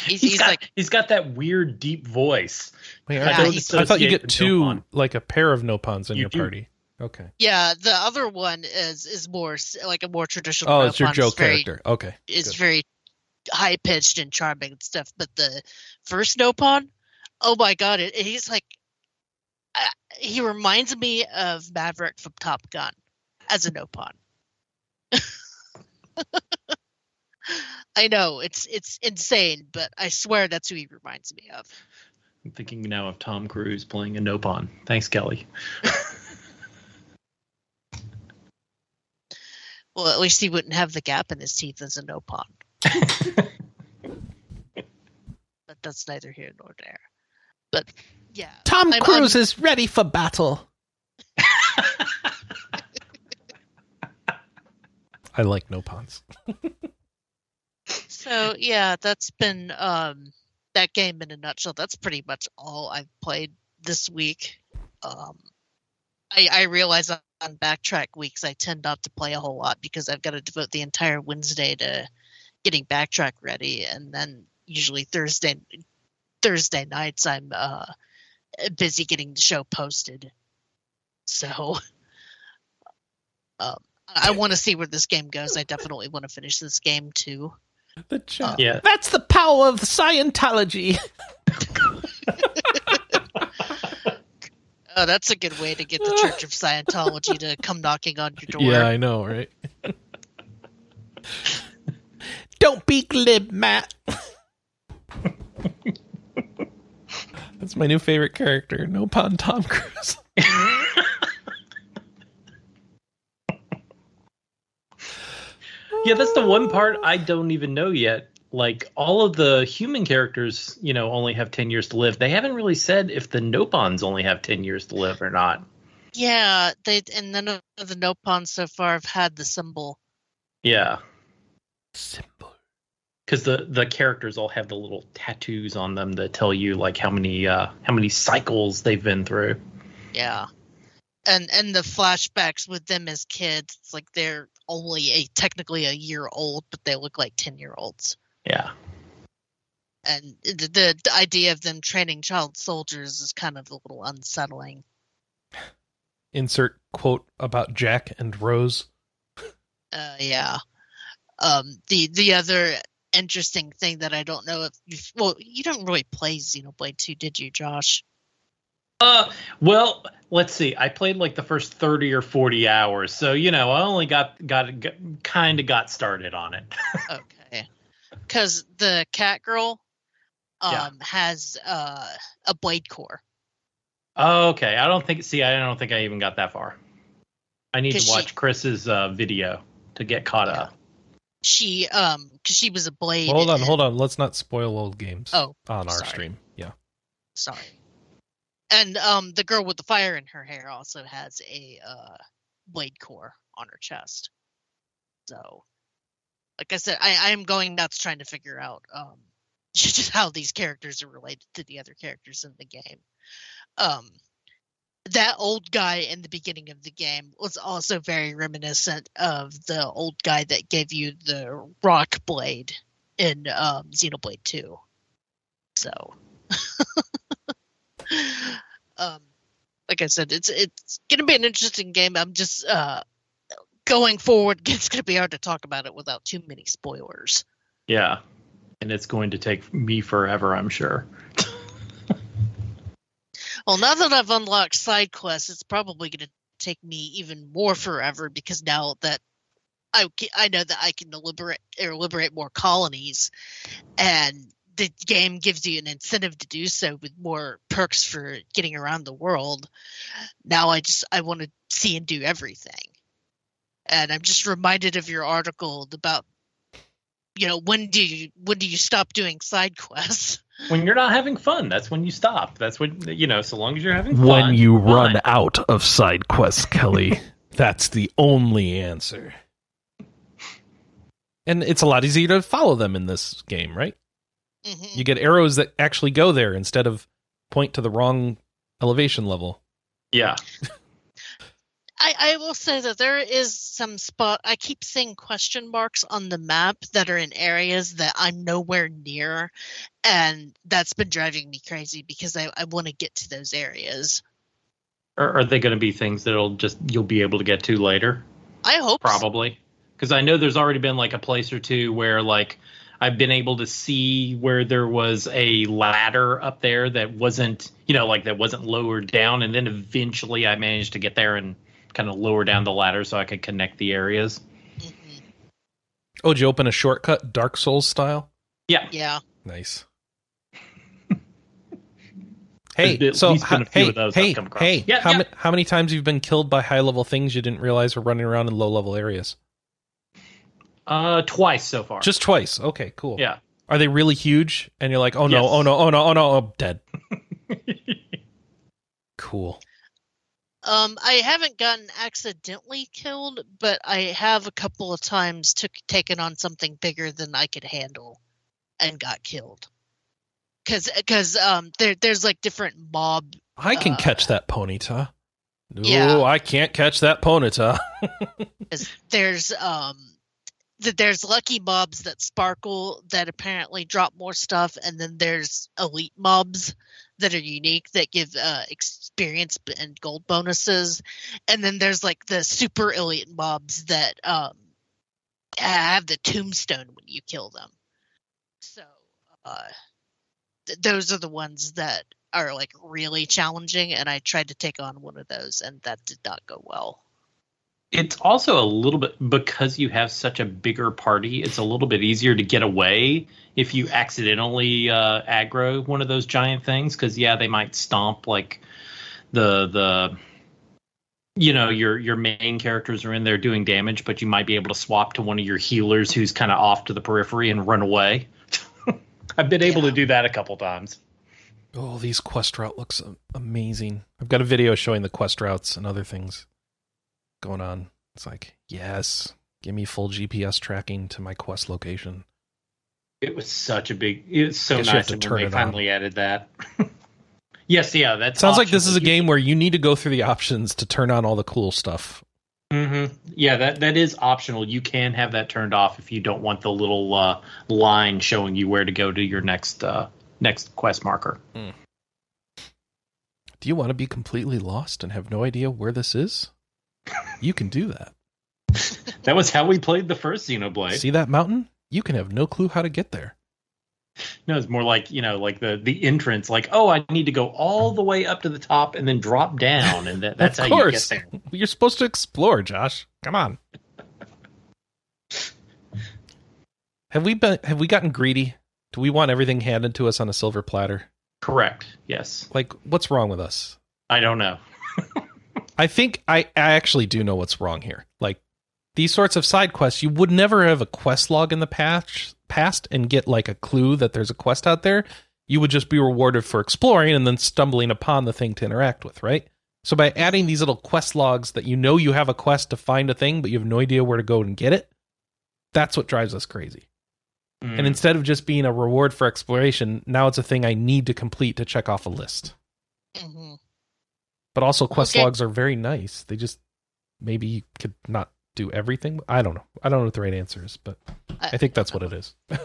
C: he's
B: he's
C: got
B: like
C: he's got that weird deep voice.
A: Wait,
C: I
A: I, thought- I thought you
C: associate
A: get two,
C: Nopon.
A: like a pair of Nopons in
C: You
A: your
C: do.
A: party. Okay.
B: yeah, the other one is is more like a more traditional.
A: Oh, it's your
B: Nopon.
A: joke
B: very,
A: character. Okay.
B: It's
A: good.
B: very high pitched and charming and stuff. But the first Nopon, oh my god, it, he's like, uh, he reminds me of Maverick from Top Gun as a Nopon. I know it's it's insane, but I swear that's who he reminds me of.
C: I'm thinking now of Tom Cruise playing a Nopon. Thanks, Kelley.
B: Well, at least he wouldn't have the gap in his teeth as a Nopon. But that's neither here nor there. But yeah,
A: Tom
B: I'm-
A: Cruise is ready for battle. I like Nopons.
B: So yeah, that's been um that game in a nutshell. That's pretty much all I've played this week. Um I I realize on on backtrack weeks I tend not to play a whole lot because I've got to devote the entire Wednesday to getting backtrack ready and then usually Thursday Thursday nights I'm uh busy getting the show posted. So um I want to see where this game goes. I definitely want to finish this game too.
A: The chat.
C: Yeah.
A: That's the power of Scientology.
B: Oh, that's a good way to get the Church of Scientology to come knocking on your door.
A: Yeah, I know, right? Don't be glib, Matt. That's my new favorite character, Nopon Tom Cruise.
C: Yeah, that's the one part I don't even know yet. Like all of the human characters, you know, only have ten years to live. They haven't really said if the Nopons only have ten years to live or not.
B: Yeah, they and none of the Nopons so far have had the symbol.
C: Yeah,
A: Simple.
C: Because the the characters all have the little tattoos on them that tell you like how many uh how many cycles they've been through.
B: Yeah. And and the flashbacks with them as kids, it's like they're only a technically a year old, but they look like ten year olds.
C: Yeah,
B: And the, the the idea of them training child soldiers is kind of a little unsettling.
A: Insert quote about Jack and Rose.
B: Uh, yeah. Um, the the other interesting thing that I don't know if you well, you don't really play Xenoblade 2, did you, Josh?
C: Uh, well, let's see. I played like the first thirty or forty hours, so you know, I only got got, got kind of got started on it.
B: Okay. Because the cat girl um
C: Yeah.
B: has uh a blade core.
C: okay, I don't think. See, I don't think I even got that far. I need to
B: she-
C: watch Chris's uh, video to get caught up.
B: She um because she was a blade.
A: Hold on,
B: and-
A: hold on. Let's not spoil old games
B: Oh,
A: on our
B: sorry.
A: stream. Yeah.
B: sorry. And um the girl with the fire in her hair also has a uh blade core on her chest. So like I said, I, I'm going nuts trying to figure out um just how these characters are related to the other characters in the game. Um, that old guy in the beginning of the game was also very reminiscent of the old guy that gave you the rock blade in um, Xenoblade 2. So, um, like I said, it's it's going to be an interesting game. I'm just uh, going forward. It's going to be hard to talk about it without too many spoilers.
C: Yeah, and it's going to take me forever, I'm sure.
B: Well, now that I've unlocked side quests, it's probably going to take me even more forever because now that I I know that I can liberate or liberate more colonies, and the game gives you an incentive to do so with more perks for getting around the world. Now I just I want to see and do everything, and I'm just reminded of your article about you know when do you when do you stop doing side quests?
C: When you're not having fun, that's when you stop. That's when you know. So long as you're having fun.
A: When you
C: fine.
A: run out of side quests, Kelley, that's the only answer. And it's a lot easier to follow them in this game, right?
B: Mhm.
A: You get arrows that actually go there instead of point to the wrong elevation level.
C: yeah,
B: I, I will say that there is some spot I keep seeing question marks on the map that are in areas that I'm nowhere near and that's been driving me crazy because I, I want to get to those areas.
C: or are they going to be things that'll just you'll be able to get to later?
B: I hope.
C: Probably, because I know there's already been like a place or two where like I've been able to see where there was a ladder up there that wasn't, you know, like that wasn't lowered down, and then eventually I managed to get there and kind of lower down the ladder so I could connect the areas.
B: Mhm.
A: Oh, did you open a shortcut Dark Souls style?
C: Yeah,
B: Yeah.
A: Nice. Hey, so
C: least been a
A: ho-
C: few
A: hey,
C: of those I've
A: hey,
C: come
A: hey,
C: Yeah,
A: how,
C: yeah.
A: ma- how many times you've been killed by high level things you didn't realize were running around in low level areas?
C: uh, twice so far.
A: Just twice. Okay, cool.
C: yeah.
A: Are they really huge? And you're like, oh no,
C: Yes.
A: oh no, oh no, oh no, I'm dead. Cool.
B: Um, I haven't gotten accidentally killed, but I have a couple of times took taken on something bigger than I could handle, and got killed. Cause, cause um, there there's like different mob.
A: I can
B: Uh,
A: catch that ponyta. No,
B: yeah.
A: I can't catch that ponyta.
B: There's um, th- there's lucky mobs that sparkle that apparently drop more stuff, and then there's elite mobs that are unique that give uh, experience and gold bonuses, and then there's like the super elite mobs that um have the tombstone when you kill them. So uh, th- those are the ones that are like really challenging, and I tried to take on one of those, and that did not go well.
C: It's also a little bit because you have such a bigger party it's a little bit easier to get away if you accidentally uh, aggro one of those giant things because yeah they might stomp like the the you know your your main characters are in there doing damage but you might be able to swap to one of your healers who's kind of off to the periphery and run away i've been able
B: Yeah.
C: to do that a couple times
A: oh, these quest route looks amazing. I've got a video showing the quest routes and other things going on. It's like, yes, give me full GPS tracking to my quest location.
C: It was such a big. It's so nice
A: to
C: when
A: turn
C: they
A: it
C: finally added that. yes, yeah, that
A: Sounds like this is a game where you need to go through the options to turn on all the cool stuff.
C: hmm Yeah, that that is optional. You can have that turned off if you don't want the little uh, line showing you where to go to your next uh, next quest marker.
A: Do you want to be completely lost and have no idea where this is? You can do that.
C: That was how we played the first Xenoblade.
A: See that mountain? You can have no clue how to get there.
C: No, it's more like you know, like the the entrance. Like, oh, I need to go all the way up to the top and then drop down, and that, that's how you get there.
A: You're supposed to explore, Josh. Come on. Have we been have we gotten greedy? Do we want everything handed to us on a silver platter?
C: Correct. Yes.
A: Like what's wrong with us?
C: I don't know.
A: I think I, I actually do know what's wrong here. Like these sorts of side quests, you would never have a quest log in the past past and get like a clue that there's a quest out there. You would just be rewarded for exploring and then stumbling upon the thing to interact with, right? So by adding these little quest logs that you know you have a quest to find a thing, but you have no idea where to go and get it, that's what drives us crazy.
C: Mm.
A: And instead of just being a reward for exploration, now it's a thing I need to complete to check off a list.
B: hmm
A: But also, quest
B: Okay.
A: logs are very nice. They just maybe you could not do everything. I don't know. I don't know what the right answer is, but I think that's what it is.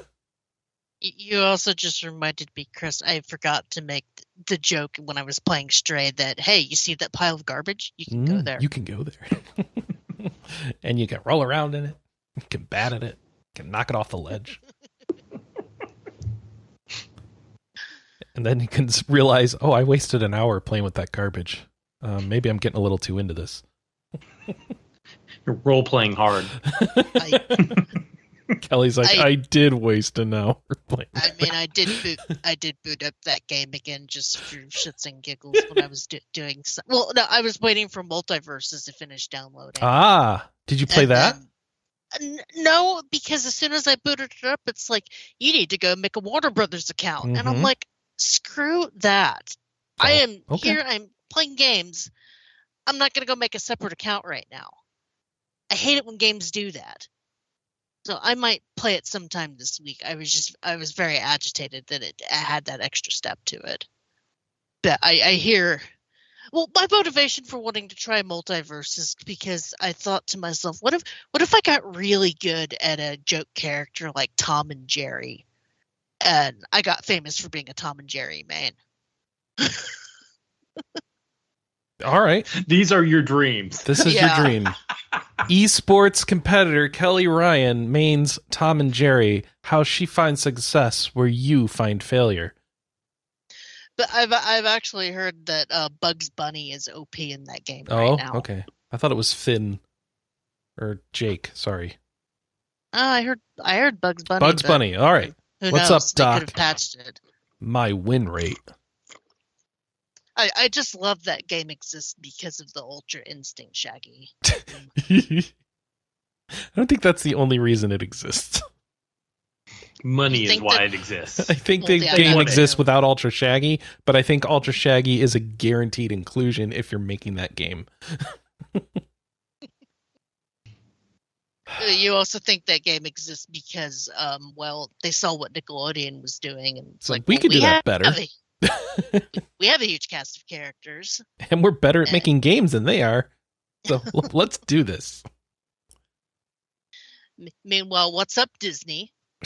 B: You also just reminded me, Chris. I forgot to make the joke when I was playing Stray that hey, you see that pile of garbage? You can go
A: Mm,
B: there.
A: You can go there. and you can roll around in it. You can bat at it. You can knock it off the ledge. and then you can realize, oh, I wasted an hour playing with that garbage. Um, maybe I'm getting a little too into this.
C: You're role playing hard.
B: I,
A: Kelley's like, I,
B: I-
A: did waste an hour playing.
B: I mean, I did boot. I did boot up that game again just for shits and giggles when I was do- doing. Some, well, no, I was waiting for MultiVersus to finish downloading.
A: Ah, did you play
B: And
A: that?
B: then- no, because as soon as I booted it up, it's like you need to go make a Warner Brothers account, and I'm
A: Mhm.
B: like, screw that. I
A: Oh,
B: am
A: okay.
B: here. I'm playing games. I'm not going to go make a separate account right now. I hate it when games do that. So I might play it sometime this week. I was just I was very agitated that it had that extra step to it. But I, I hear well, my motivation for wanting to try multiverse is because I thought to myself, what if what if I got really good at a joke character like Tom and Jerry? And I got famous for being a Tom and Jerry man.
A: All right.
C: These are your dreams.
A: This is
B: Yeah.
A: your dream. Esports competitor Kelley Ryan mains Tom and Jerry how she finds success where you find failure.
B: But I've I've actually heard that uh, Bugs Bunny is OP in that game
A: Oh,
B: right now.
A: okay. I thought it was Finn or Jake. Sorry,
B: Oh, I heard I heard Bugs Bunny.
A: Bugs Bunny. All right, What's
B: knows?
A: up,
B: They
A: Doc?
B: could have patched it.
A: my win rate.
B: I, I just love that game exists because of the Ultra Instinct Shaggy.
A: I don't think that's the only reason it exists.
C: Money is why
B: that-
C: it exists.
A: I think
B: Well,
A: the
B: yeah,
A: game exists
B: too.
A: without Ultra Shaggy, but I think Ultra Shaggy is a guaranteed inclusion if you're making that game.
B: Uh, You also think that game exists because, um, well, they saw what Nickelodeon was doing, and it's
A: So
B: like
A: we
B: well,
A: could do that
B: have
A: better.
B: a- we have a huge cast of characters.
A: and we're better at making games than they are. So let's do this.
B: Meanwhile, what's up, Disney?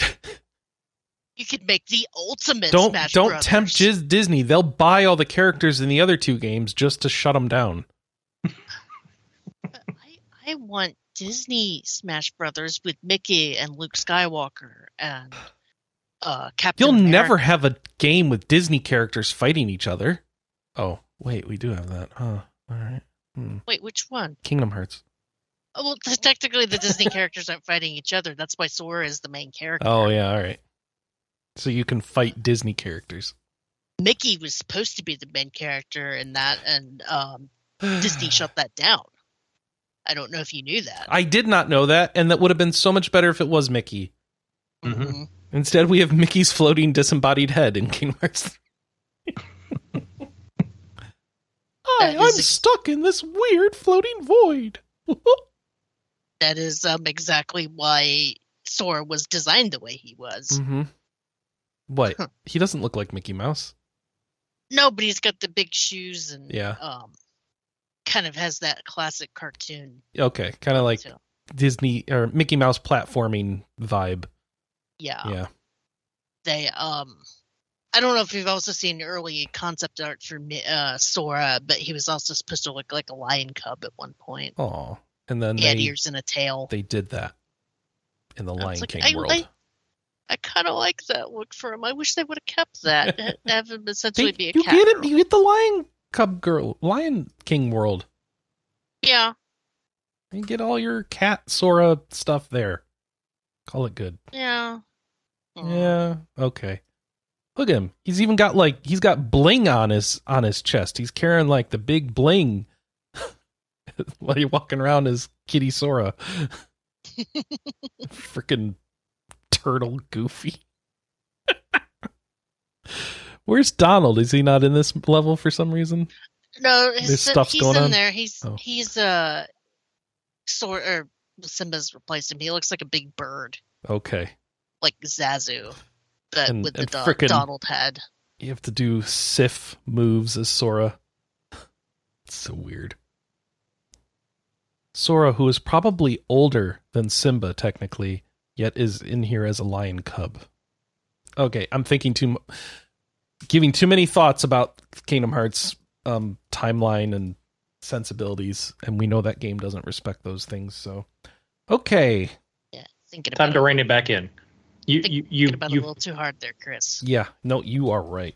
B: you could make the ultimate
A: don't
B: Smash
A: don't
B: Brothers.
A: tempt Jiz Disney. They'll buy all the characters in the other two games just to shut them down.
B: I, I want Disney Smash Brothers with Mickey and Luke Skywalker and uh, Captain.
A: You'll
B: America.
A: never have a game with Disney characters fighting each other. Oh wait, we do have that, huh? All right. Hmm.
B: Wait, which one?
A: Kingdom Hearts.
B: Oh, well, t- technically, the Disney characters aren't fighting each other. That's why Sora is the main character.
A: Oh yeah, all right. So you can fight Disney characters.
B: Mickey was supposed to be the main character in that, and um, Disney shut that down. I don't know if you knew that.
A: I did not know that, and that would have been so much better if it was Mickey.
C: Mhm.
A: Instead, we have Mickey's floating disembodied head in Kingdom Hearts. Hi, I'm stuck in this weird floating void.
B: That is um, exactly why Sora was designed the way he was.
A: mm-hmm. What?
B: Huh.
A: He doesn't look like Mickey Mouse.
B: No, but he's got the big shoes and
A: Yeah.
B: um, kind of has that classic cartoon.
A: Okay, kind of like
B: so,
A: Disney or Mickey Mouse platforming vibe.
B: Yeah.
A: Yeah.
B: They um, I don't know if you've also seen early concept art for uh, Sora, but he was also supposed to look like a lion cub at one point.
A: Oh, and then
B: He had
A: they
B: ears and a tail.
A: they did that in the
B: I
A: Lion
B: like,
A: King
B: I,
A: world.
B: I, I kind of like that look for him. I wish they would have kept that. ha- have him essentially
A: They-
B: be a
A: you
B: cat.
A: get it. You get the Lion Cub girl, Lion King world.
B: Yeah.
A: You get all your cat Sora stuff there. Call it good.
B: Yeah.
A: Yeah. Okay. Look at him. He's even got like he's got bling on his on his chest. He's carrying like the big bling while you're walking around as Kitty Sora. Freaking turtle goofy. Where's Donald? Is he not in this level for some reason?
B: No, his,
A: There's stuff's
B: he's
A: going
B: in
A: on?
B: there. He's
A: Oh.
B: he's uh sort or Simba's replaced him. He looks like a big bird.
A: Okay.
B: Like Zazu, but
A: And-
B: with the
A: and
B: Don-
A: frickin-
B: Donald head.
A: You have to do Sif moves as Sora. It's so weird. Sora, who is probably older than Simba technically, yet is in here as a lion cub. Okay, I'm thinking too, mu- giving too many thoughts about Kingdom Hearts um, timeline and sensibilities, and we know that game doesn't respect those things. So, okay,
B: Yeah, thinking
C: Time
B: about
C: to
B: it,
C: rein it back in. You
B: Think-
C: you you,
B: thinking about it a little too hard there, Chris.
A: yeah, no, you are right.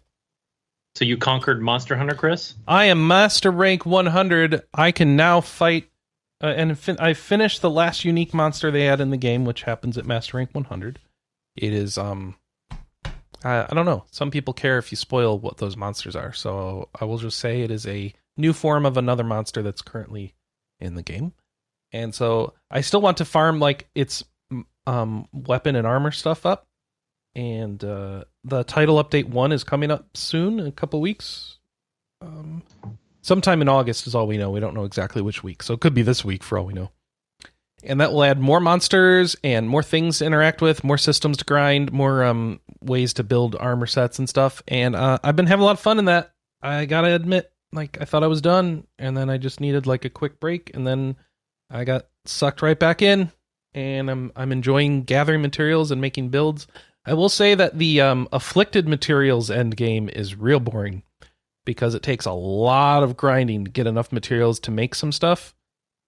C: so you conquered Monster Hunter, Chris?
A: I am master rank 100. I can now fight, uh, and fin- I finished the last unique monster they had in the game, which happens at master rank 100. It is um, I, I don't know. Some people care if you spoil what those monsters are, so I will just say it is a new form of another monster that's currently in the game, and so I still want to farm like its um weapon and armor stuff up. And uh, the title update one is coming up soon, in a couple weeks. Um, sometime in August is all we know. We don't know exactly which week, so it could be this week for all we know. And that will add more monsters and more things to interact with, more systems to grind, more um, ways to build armor sets and stuff. And uh, I've been having a lot of fun in that. I gotta admit, like I thought I was done, and then I just needed like a quick break, and then I got sucked right back in. And I'm I'm enjoying gathering materials and making builds. I will say that the um, afflicted materials end game is real boring because it takes a lot of grinding to get enough materials to make some stuff.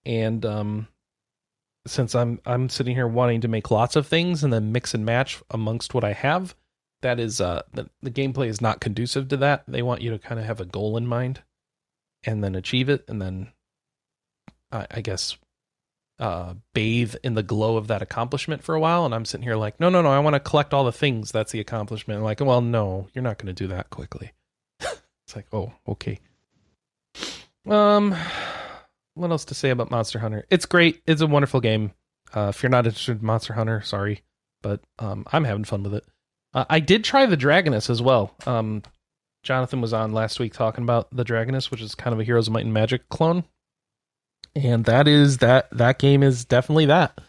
A: And um, since I'm I'm sitting here wanting to make lots of things and then mix and match amongst what I have, that is uh the, the gameplay is not conducive to that. They want you to kind of have a goal in mind and then achieve it, and then I, I guess uh, bathe in the glow of that accomplishment for a while. And I'm sitting here like, no, no, no, I want to collect all the things. That's the accomplishment. like, well, no, you're not going to do that quickly. it's like, oh, okay. Um, what else to say about Monster Hunter? It's great. It's a wonderful game. Uh, if you're not interested in Monster Hunter, sorry, but um, I'm having fun with it. Uh, I did try the Dragoness as well. Um, Jonathan was on last week talking about the Dragoness, which is kind of a Heroes of Might and Magic clone and that is that that game is definitely that.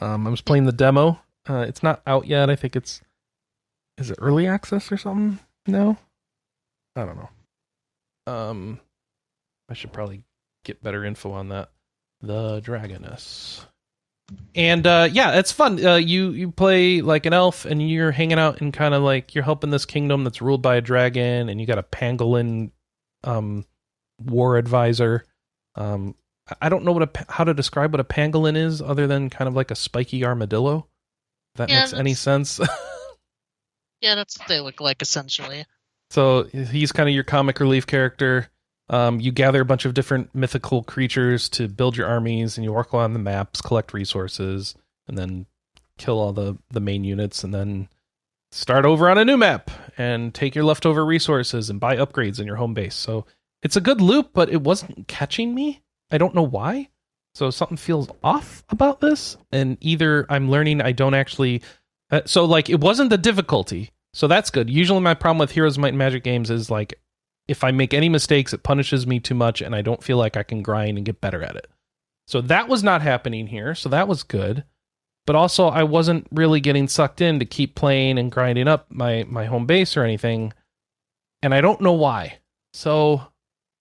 A: Um i was playing the demo. Uh it's not out yet. I think it's is it early access or something no i don't know. Um i should probably get better info on that. The dragoness and uh yeah it's fun. Uh you you play like an elf and you're hanging out and kind of like you're helping this kingdom that's ruled by a dragon and you got a pangolin um war advisor. Um I don't know what a how to describe what a pangolin is, other than kind of like a spiky armadillo. If that
B: Yeah,
A: makes any sense.
B: Yeah, that's what they look like essentially.
A: so he's kind of your comic relief character. Um, you gather a bunch of different mythical creatures to build your armies, and you work on the maps, collect resources, and then kill all the the main units, and then start over on a new map and take your leftover resources and buy upgrades in your home base. So it's a good loop, but it wasn't catching me. I don't know why. So something feels off about this, and either I'm learning I don't actually. Uh, so like it wasn't the difficulty, so that's good. Usually my problem with Heroes of Might and Magic games is like if I make any mistakes, it punishes me too much, and I don't feel like I can grind and get better at it. So that was not happening here. So that was good. But also, I wasn't really getting sucked in to keep playing and grinding up my my home base or anything, and I don't know why. So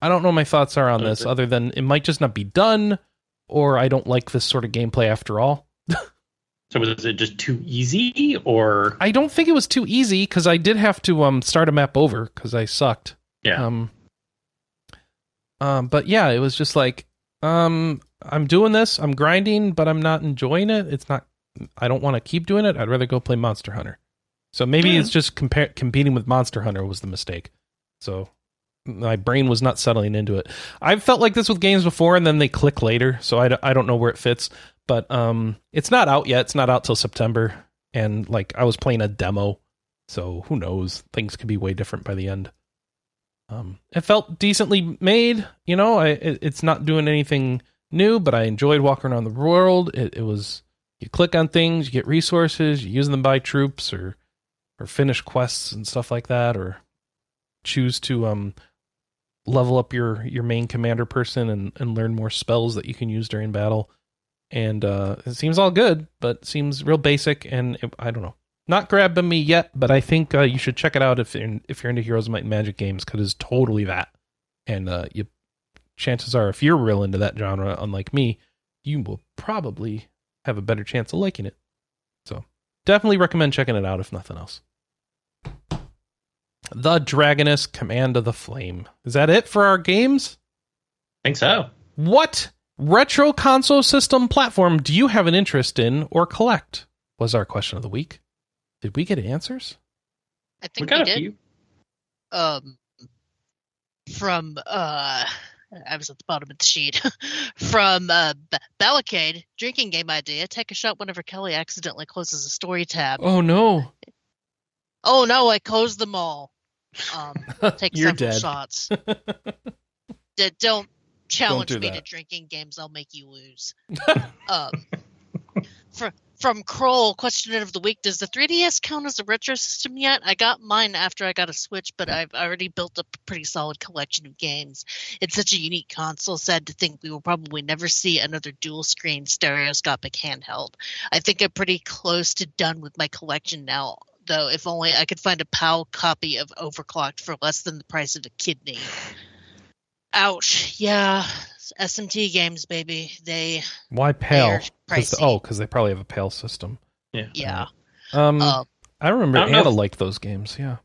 A: I don't know my thoughts are on this, other than it might just not be done, or I don't like this sort of gameplay after all.
C: So was it just too easy, or
A: I don't think it was too easy because I did have to um start a map over because I sucked.
C: yeah?
A: Um, um, but yeah, it was just like, um, I'm doing this, I'm grinding, but I'm not enjoying it. It's not. I don't want to keep doing it. I'd rather go play Monster Hunter. So maybe it's just competing with Monster Hunter was the mistake. So my brain was not settling into it. I've felt like this with games before, and then they click later. So I, d- I don't know where it fits. But um, it's not out yet. It's not out till September. And like I was playing a demo, so who knows? Things could be way different by the end. Um, it felt decently made. You know, I it, it's not doing anything new, but I enjoyed walking around the world. It, it was you click on things, you get resources, you use them by troops or or finish quests and stuff like that, or choose to um level up your your main commander person and and learn more spells that you can use during battle. And uh, it seems all good, but seems real basic, and it, I don't know. not grabbing me yet, but I think uh, you should check it out if if you're into Heroes of Might and Magic games because it's totally that. And uh, you, chances are, if you're real into that genre, unlike me, you will probably have a better chance of liking it. So definitely recommend checking it out if nothing else. The Dragoness Command of the Flame. Is that it for our games?
C: I think so.
A: What retro console system platform do you have an interest in or collect? Was our question of the week. Did we get answers?
B: I
C: We
B: think
C: got
B: we
C: a
B: did.
C: few.
B: Um, from uh, I was at the bottom of the sheet. from uh, B- Balacade, drinking game idea. Take a shot whenever Kelley accidentally closes a story tab.
A: Oh no.
B: Oh no, I closed them all. Um, take
A: You're
B: several
A: dead.
B: shots. D- don't challenge
A: do
B: me to drinking games. I'll make you lose. um, fr- from Kroll, question of the week: Does the 3DS count as a retro system yet? I got mine after I got a Switch, but I've already built up a pretty solid collection of games. It's such a unique console. Sad to think we will probably never see another dual-screen stereoscopic handheld. I think I'm pretty close to done with my collection now. Though, if only I could find a PAL copy of Overclocked for less than the price of a kidney. Ouch. Yeah. SMT games, baby. They
A: Why PAL?
B: They're
A: 'Cause-
B: pricey.
A: oh, because they probably have a PAL system.
C: Yeah.
B: yeah.
A: Um,
B: Um,
A: I remember
C: I don't know
A: Anna
C: if-
A: liked those games. Yeah.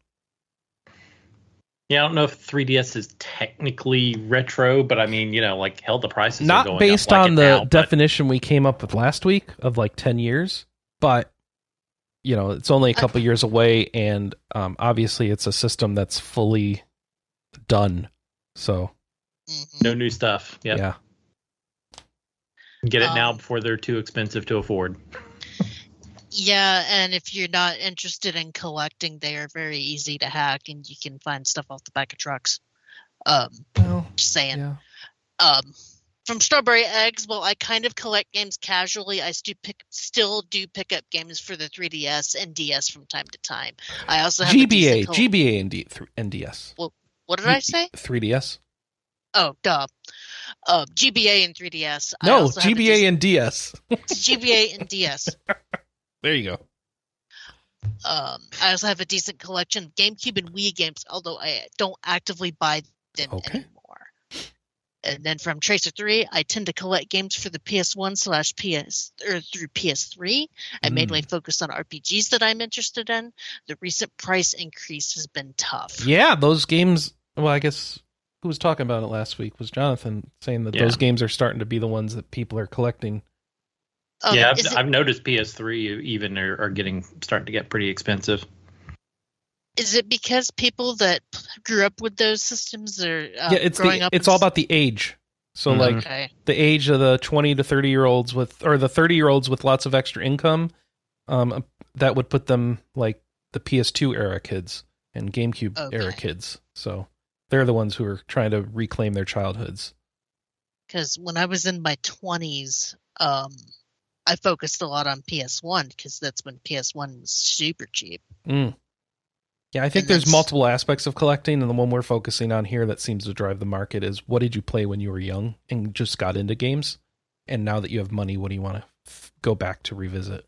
C: Yeah, I don't know if 3DS is technically retro, but I mean, you know, like hell, the prices are
A: Not
C: going
A: based
C: up like
A: on
C: it
A: the
C: now, but-
A: definition we came up with last week of like 10 years, but you know, it's only a couple years away and um, obviously it's a system that's fully done. So,
B: mhm.
C: no new stuff. Yep.
A: yeah.
C: Get it now
B: Um,
C: before they're too expensive to afford.
B: Yeah, and if you're not interested in collecting, they are very easy to hack, and you can find stuff off the back of trucks. Um,
A: Well,
B: just saying.
A: yeah.
B: Um, from Strawberry Eggs, well, I kind of collect games casually. I still pick, still do pick up games for the 3DS and DS from time to time. I also have a
A: GBA, GBA and D- th- NDS.
B: What did I say?
A: 3DS?
B: Oh, duh. Um, GBA and 3DS. I
A: No,
B: also have a
A: GBA and DS.
B: GBA and DS.
A: There you go.
B: Um, I also have a decent collection of GameCube and Wii games, although I don't actively buy them
A: Okay.
B: Anymore. And then from Tracer Three, I tend to collect games for the PS1 slash PS or through PS3. I
A: Mm.
B: mainly focus on RPGs that I'm interested in. The recent price increase has been tough.
A: Yeah, those games. Well, I guess who was talking about it last week was Jonathan saying that
C: Yeah.
A: those games are starting to be the ones that people are collecting.
B: Um,
C: yeah, I've,
B: it-
C: I've noticed PS3 even are, are getting starting to get pretty expensive.
B: Is it because people that grew up with those systems are uh,
A: yeah, it's
B: growing
A: the,
B: up?
A: it's all about the age. So
C: Mhm.
A: like
B: okay.
A: the age of the 20 to 30 year olds with or the 30 year olds with lots of extra income um that would put them like the PS2 era kids and GameCube era kids. So they're the ones who are trying to reclaim their childhoods.
B: because when I was in my twenties, um, I focused a lot on PS One because that's when PS One was super cheap.
A: Mm. Yeah, I think
B: And
A: there's multiple aspects of collecting, and the one we're focusing on here that seems to drive the market is what did you play when you were young and just got into games, and now that you have money, what do you want to f- go back to revisit?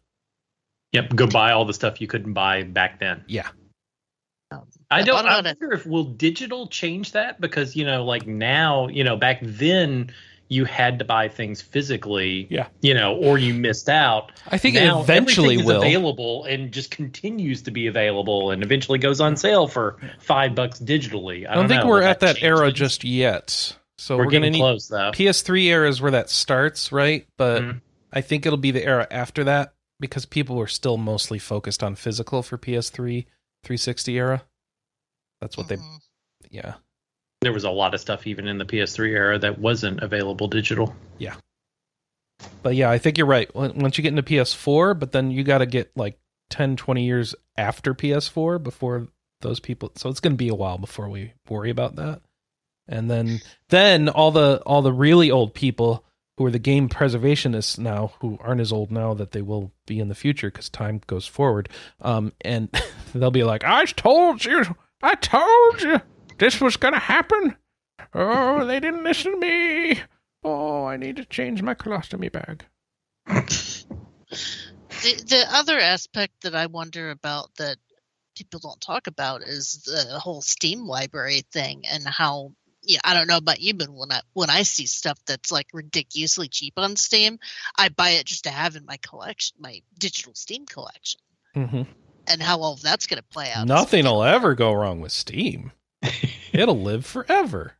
C: Yep, go buy all the stuff you couldn't buy back then.
A: Yeah,
B: Um,
C: I don't.
B: bought a
C: I
B: lot of-
C: wonder if will digital change that because you know, like now, you know, back then you had to buy things physically.
A: Yeah.
C: You know, or you missed out.
A: I think
C: now
A: it eventually
C: is
A: will.
C: available and just continues to be available and eventually goes on sale for five bucks digitally. I
A: I don't think
C: know,
A: we're at that
C: change
A: era just yet. So
C: We're,
A: we're, gonna
C: getting
A: need
C: close though.
A: PS3 era is where that starts, right? But
C: Mhm.
A: I think it'll be the era after that because people are still mostly focused on physical for PS3 360 era. That's what they,
B: mhm.
A: yeah.
C: There was a lot of stuff even in the PS3 era that wasn't available digital. Yeah.
A: But yeah, I think you're right. Once you get into PS4, but then you got to get like 10, 20 years after PS4 before those people. So it's going to be a while before we worry about that. And then, then all the all the really old people who are the game preservationists now, who aren't as old now that they will be in the future because time goes forward. Um, and they'll be like, "I told you, I told you, this was going to happen. Oh, they didn't listen to me." Oh, I need to change my colostomy bag.
B: The, the other aspect that I wonder about that people don't talk about is the whole Steam library thing and how yeah, I don't know about you, but when I when I see stuff that's like ridiculously cheap on Steam, I buy it just to have in my collection, my digital Steam collection,
A: hmm
B: and how all of that's going to play out.
A: Nothing will ever go wrong with Steam. It'll live forever.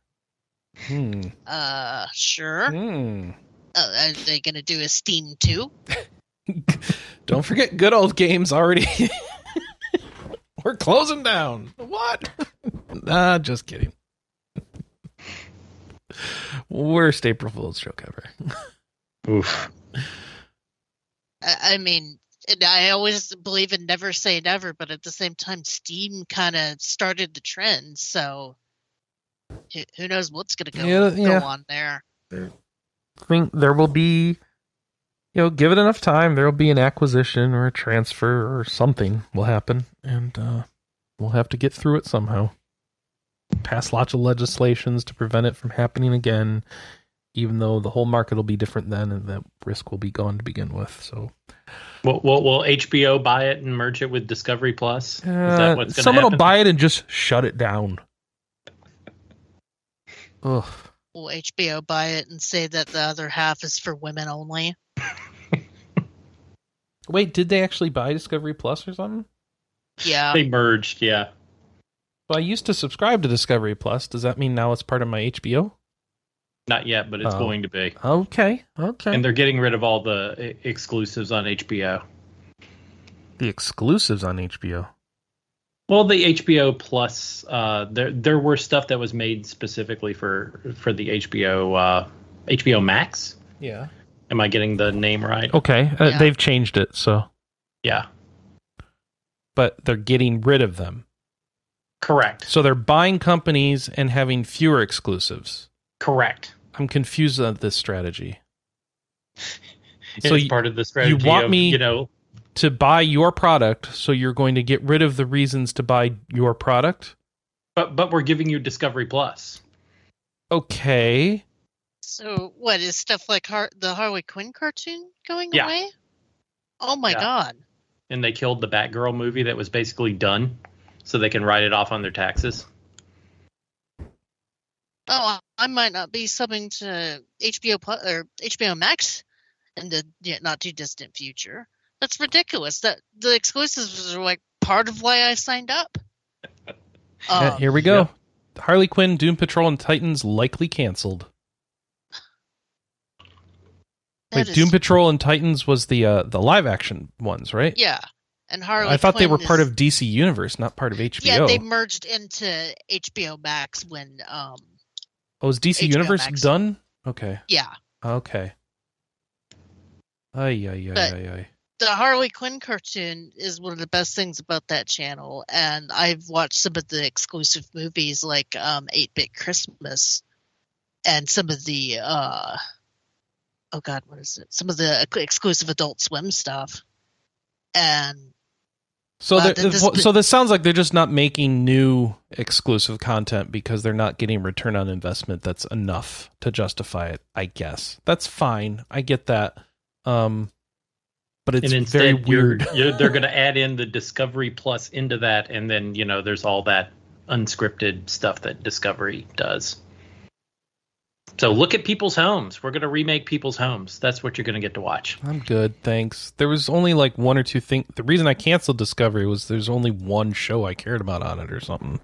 A: Hmm.
B: Uh, sure.
A: Hmm.
B: Uh, are they going to do a Steam too?
A: Don't forget, good old games already. We're closing down. What? nah, just kidding. Worst April Fool's joke ever.
C: Oof.
B: I, I mean, and I always believe in never say never, but at the same time, Steam kind of started the trend, so who, who knows what's going to go,
A: Yeah, yeah.
B: go on there.
A: I think there will be, you know, give it enough time. There will be an acquisition or a transfer or something will happen, and uh, we'll have to get through it somehow. Pass lots of legislations to prevent it from happening again, even though the whole market will be different then, and that risk will be gone to begin with. So,
C: Will, will, will HBO buy it and merge it with Discovery Plus? Is
A: uh,
C: that what's
A: someone
C: happen?
A: will buy it and just shut it down. Ugh.
B: Will HBO buy it and say that the other half is for women only?
A: Wait, did they actually buy Discovery Plus or something?
B: Yeah.
C: They merged, yeah.
A: Well, I used to subscribe to Discovery Plus. Does that mean now it's part of my HBO?
C: Not yet, but it's
A: Oh.
C: going to be.
A: Okay, okay.
C: And they're getting rid of all the e- exclusives on HBO.
A: the exclusives on HBO.
C: Well, the HBO Plus, uh, there there were stuff that was made specifically for for the HBO uh, HBO Max.
A: Yeah.
C: Am I getting the name right?
A: Okay, uh,
B: Yeah.
A: they've changed it, so
C: Yeah,
A: but they're getting rid of them.
C: correct,
A: So they're buying companies and having fewer exclusives.
C: correct.
A: I'm confused on this strategy. So
C: it's
A: you-
C: part of the strategy.
A: You want
C: of,
A: me-
C: you know,
A: To buy your product, so you're going to get rid of the reasons to buy your product?
C: but but we're giving you Discovery Plus.
A: Okay.
B: So what is stuff like Har- the Harley Quinn cartoon going
C: Yeah.
B: away? Oh my
C: Yeah.
B: god!
C: and they killed the Batgirl movie that was basically done, so they can write it off on their taxes.
B: Oh, I might not be subbing to HBO or HBO Max in the yeah, not too distant future. That's ridiculous. That the exclusives are like part of why I signed up.
A: Uh,
B: Um,
A: here we go.
C: yeah.
A: Harley Quinn, Doom Patrol, and Titans likely canceled. Wait,
B: is-
A: Doom Patrol and Titans was the uh, the live action ones, right?
B: Yeah, and Harley.
A: I thought they
B: Quinn
A: were part of DC Universe, not part of HBO.
B: Yeah, they merged into HBO Max when um
A: oh, is DC
B: HBO
A: Universe
B: Max.
A: done? Okay.
B: yeah
A: Okay. Ay, ay, ay,
B: But-
A: ay, ay.
B: the Harley Quinn cartoon is one of the best things about that channel, and I've watched some of the exclusive movies like um, 8-Bit Christmas, and some of the uh, oh god, what is it? Some of the exclusive Adult Swim stuff, and
A: So,
B: Uh, this-
A: so this sounds like they're just not making new exclusive content because they're not getting return on investment that's enough to justify it. I guess that's fine. I get that. Um, but it's
C: instead,
A: very
C: you're-
A: weird.
C: you're- they're going to add in the Discovery Plus into that, and then you know there's all that unscripted stuff that Discovery does. So look at People's Homes. We're going to remake People's Homes. That's what you're going to get to watch.
A: I'm good, thanks. There was only like one or two things. The reason I canceled Discovery was there's only one show I cared about on it or something,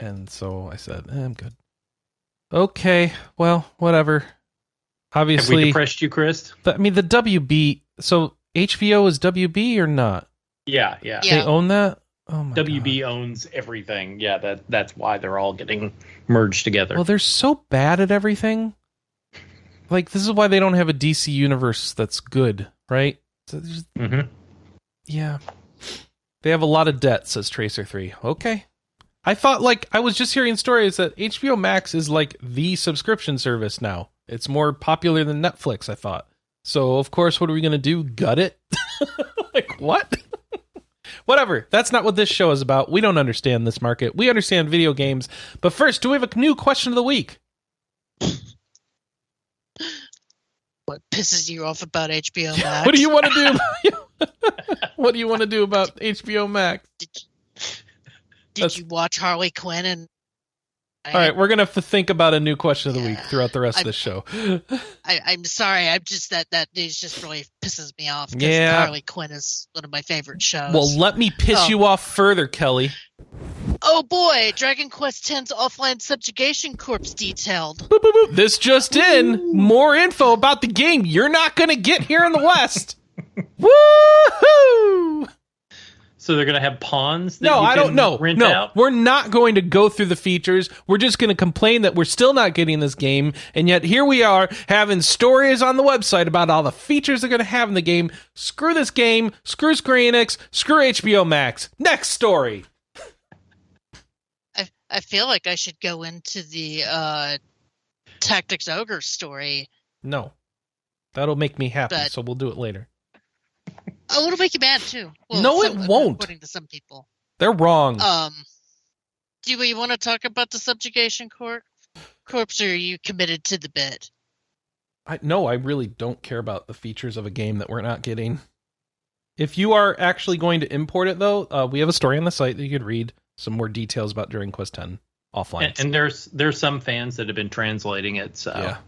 A: and so I said eh, I'm good. Okay, well, whatever.
C: Have we
A: Obviously,
C: depressed you, Chris?
A: the- I mean the WB. So HBO is WB or not?
C: Yeah, yeah.
B: Yeah.
A: They own that. Oh my
C: WB owns everything. Yeah, that that's why they're all getting merged together.
A: Well, they're so bad at everything. Like this is why they don't have a DC universe that's good, right? So there's-
C: hmm
A: Yeah. They have a lot of debt, says Tracer 3. Okay. I thought, like, I was just hearing stories that HBO Max is like the subscription service now. It's more popular than Netflix, I thought. So, of course, what are we going to do? Gut it? like, what? Whatever. That's not what this show is about. We don't understand this market. We understand video games. But first, do we have a new question of the week?
B: what pisses you off about HBO Max?
A: What do you want to do? what do you want to do about HBO Max?
B: Did, did you watch Harley Quinn and? I,
A: All right, we're gonna have to think about a new question of the week throughout the rest of the show.
B: I, I'm sorry. I'm just that that news just really pisses me off.
A: Yeah.
B: Harley Quinn is one of my favorite shows.
A: well, let me piss
B: Oh.
A: you off further, Kelly.
B: oh boy, Dragon Quest X's offline subjugation corpse detailed.
A: Boop, boop, boop. This just in. More info about the game you're not gonna get here in the West. Woohoo!
C: So they're gonna have pawns. That
A: No,
C: you
A: I don't know. No,
C: out.
A: we're not going to go through the features. We're just going to complain that we're still not getting this game, and yet here we are having stories on the website about all the features they're going to have in the game. Screw this game. Screw Square Enix. Screw HBO Max. Next story.
B: I I feel like I should go into the uh, Tactics Ogre story.
A: No, that'll make me happy.
B: But-
A: so we'll do it later.
B: Oh, it'll make you mad too.
A: No, it
B: some-
A: won't.
B: According to some people.
A: They're wrong.
B: Um, do we want to talk about the subjugation corp corpse, or are you committed to the bit?
A: I no, I really don't care about the features of a game that we're not getting. If you are actually going to import it, though, uh, we have a story on the site that you could read some more details about Dragon Quest 10 offline.
C: And, and there's there's some fans that have been translating it. So
A: yeah,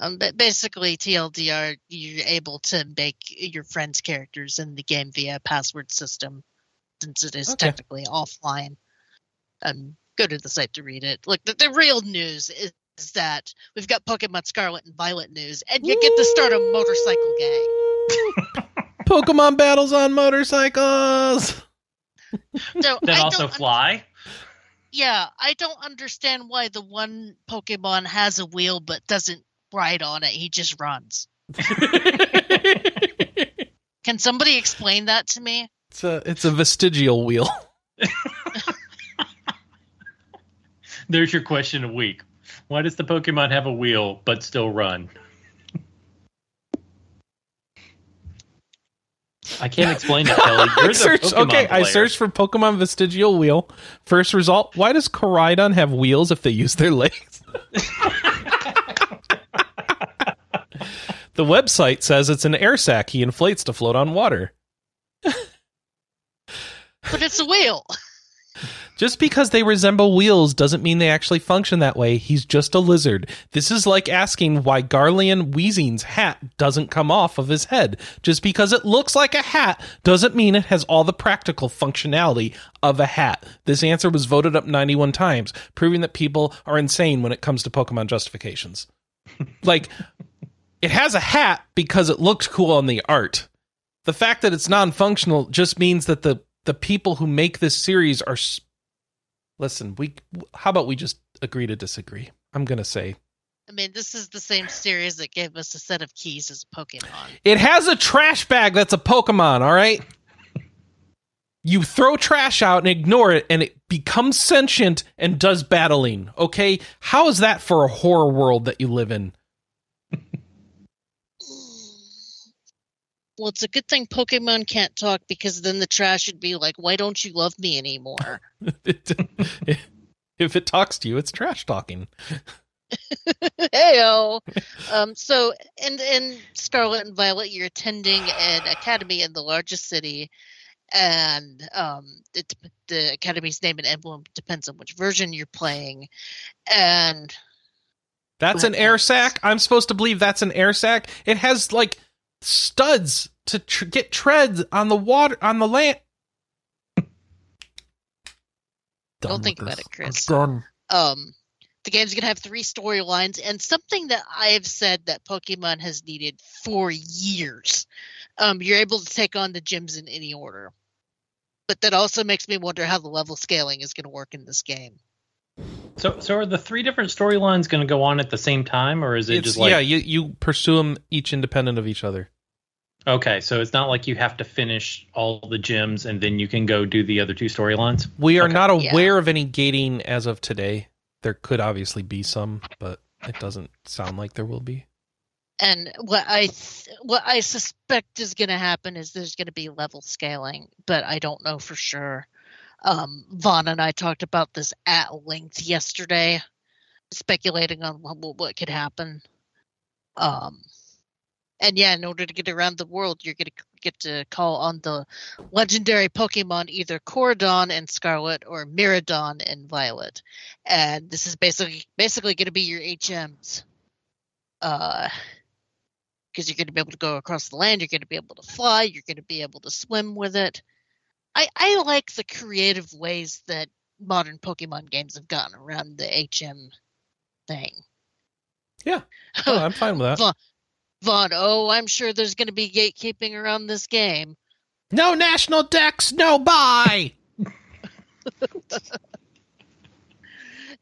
B: Um, but basically, TLDR, you're able to make your friends' characters in the game via password system, since it is
A: Okay.
B: technically offline. Um, go to the site to read it. Look, the, the real news is, is that we've got Pokemon Scarlet and Violet news, and you get to start a motorcycle gang.
A: Pokemon battles on motorcycles.
B: So
C: that
B: I
C: also
B: don't un-
C: fly.
B: yeah, I don't understand why the one Pokemon has a wheel but doesn't ride on it. He just runs. Can somebody explain that to me?
A: it's a it's a vestigial wheel.
C: There's your question a week. Why does the Pokemon have a wheel but still run? I can't explain it, Kelly. You're
A: I
C: the
A: searched,
C: Pokemon
A: okay, I
C: player.
A: searched for Pokemon vestigial wheel. First result: Why does Koraidon have wheels if they use their legs? The website says it's an air sac he inflates to float on water.
B: But it's a wheel.
A: Just because they resemble wheels doesn't mean they actually function that way. He's just a lizard. This is like asking why Galarian Weezing's hat doesn't come off of his head. Just because it looks like a hat doesn't mean it has all the practical functionality of a hat. This answer was voted up 91 times, proving that people are insane when it comes to Pokemon justifications. like, it has a hat because it looks cool on the art. The fact that it's non-functional just means that the the people who make this series are s- listen we how about we just agree to disagree i'm gonna say
B: I mean, this is the same series that gave us a set of keys as Pokemon.
A: it has a trash bag that's a pokemon all right you throw trash out and ignore it and it becomes sentient and does battling okay how is that for a horror world that you live in
B: Well, it's a good thing Pokemon can't talk because then the trash would be like, "Why don't you love me anymore?"
A: If it talks to you it's trash talking
B: Heyo. um. So, in in Scarlet and Violet, you're attending an academy in the largest city, and um, it, the academy's name and emblem depends on which version you're playing, and
A: That's an air sac. I'm supposed to believe that's an air sac. It has like studs to tr- get treads on the water on the land.
B: Don't think about
A: this.
B: it, Chris.
A: I'm done.
B: um the game's gonna have three storylines and something that i've said that pokemon has needed for years um you're able to take on the gyms in any order but that also makes me wonder how the level scaling is going to work in this game
C: So, so are the three different storylines going to go on at the same time, or is it
A: It's,
C: just like
A: yeah, you you pursue them each independent of each other.
C: okay? So it's not like you have to finish all the gyms and then you can go do the other two storylines.
A: We are
C: Okay.
A: not
B: Yeah.
A: aware of any gating as of today. There could obviously be some, but it doesn't sound like there will be.
B: and what i th- what i suspect is going to happen is there's going to be level scaling but i don't know for sure um vaughn and i talked about this at length yesterday speculating on what, what, could happen um And yeah, in order to get around the world, you're going to get to call on the legendary Pokemon either Koraidon in Scarlet or Miraidon in Violet. And this is basically basically going to be your HMs. Uh, because you're going to be able to go across the land, you're going to be able to fly, you're going to be able to swim with it. I I like the creative ways that modern Pokemon games have gotten around the HM thing.
A: Yeah. Oh, I'm fine with that.
B: Vaughn, Vaughn, oh, I'm sure there's going to be gatekeeping around this game.
A: No national Dex, no buy.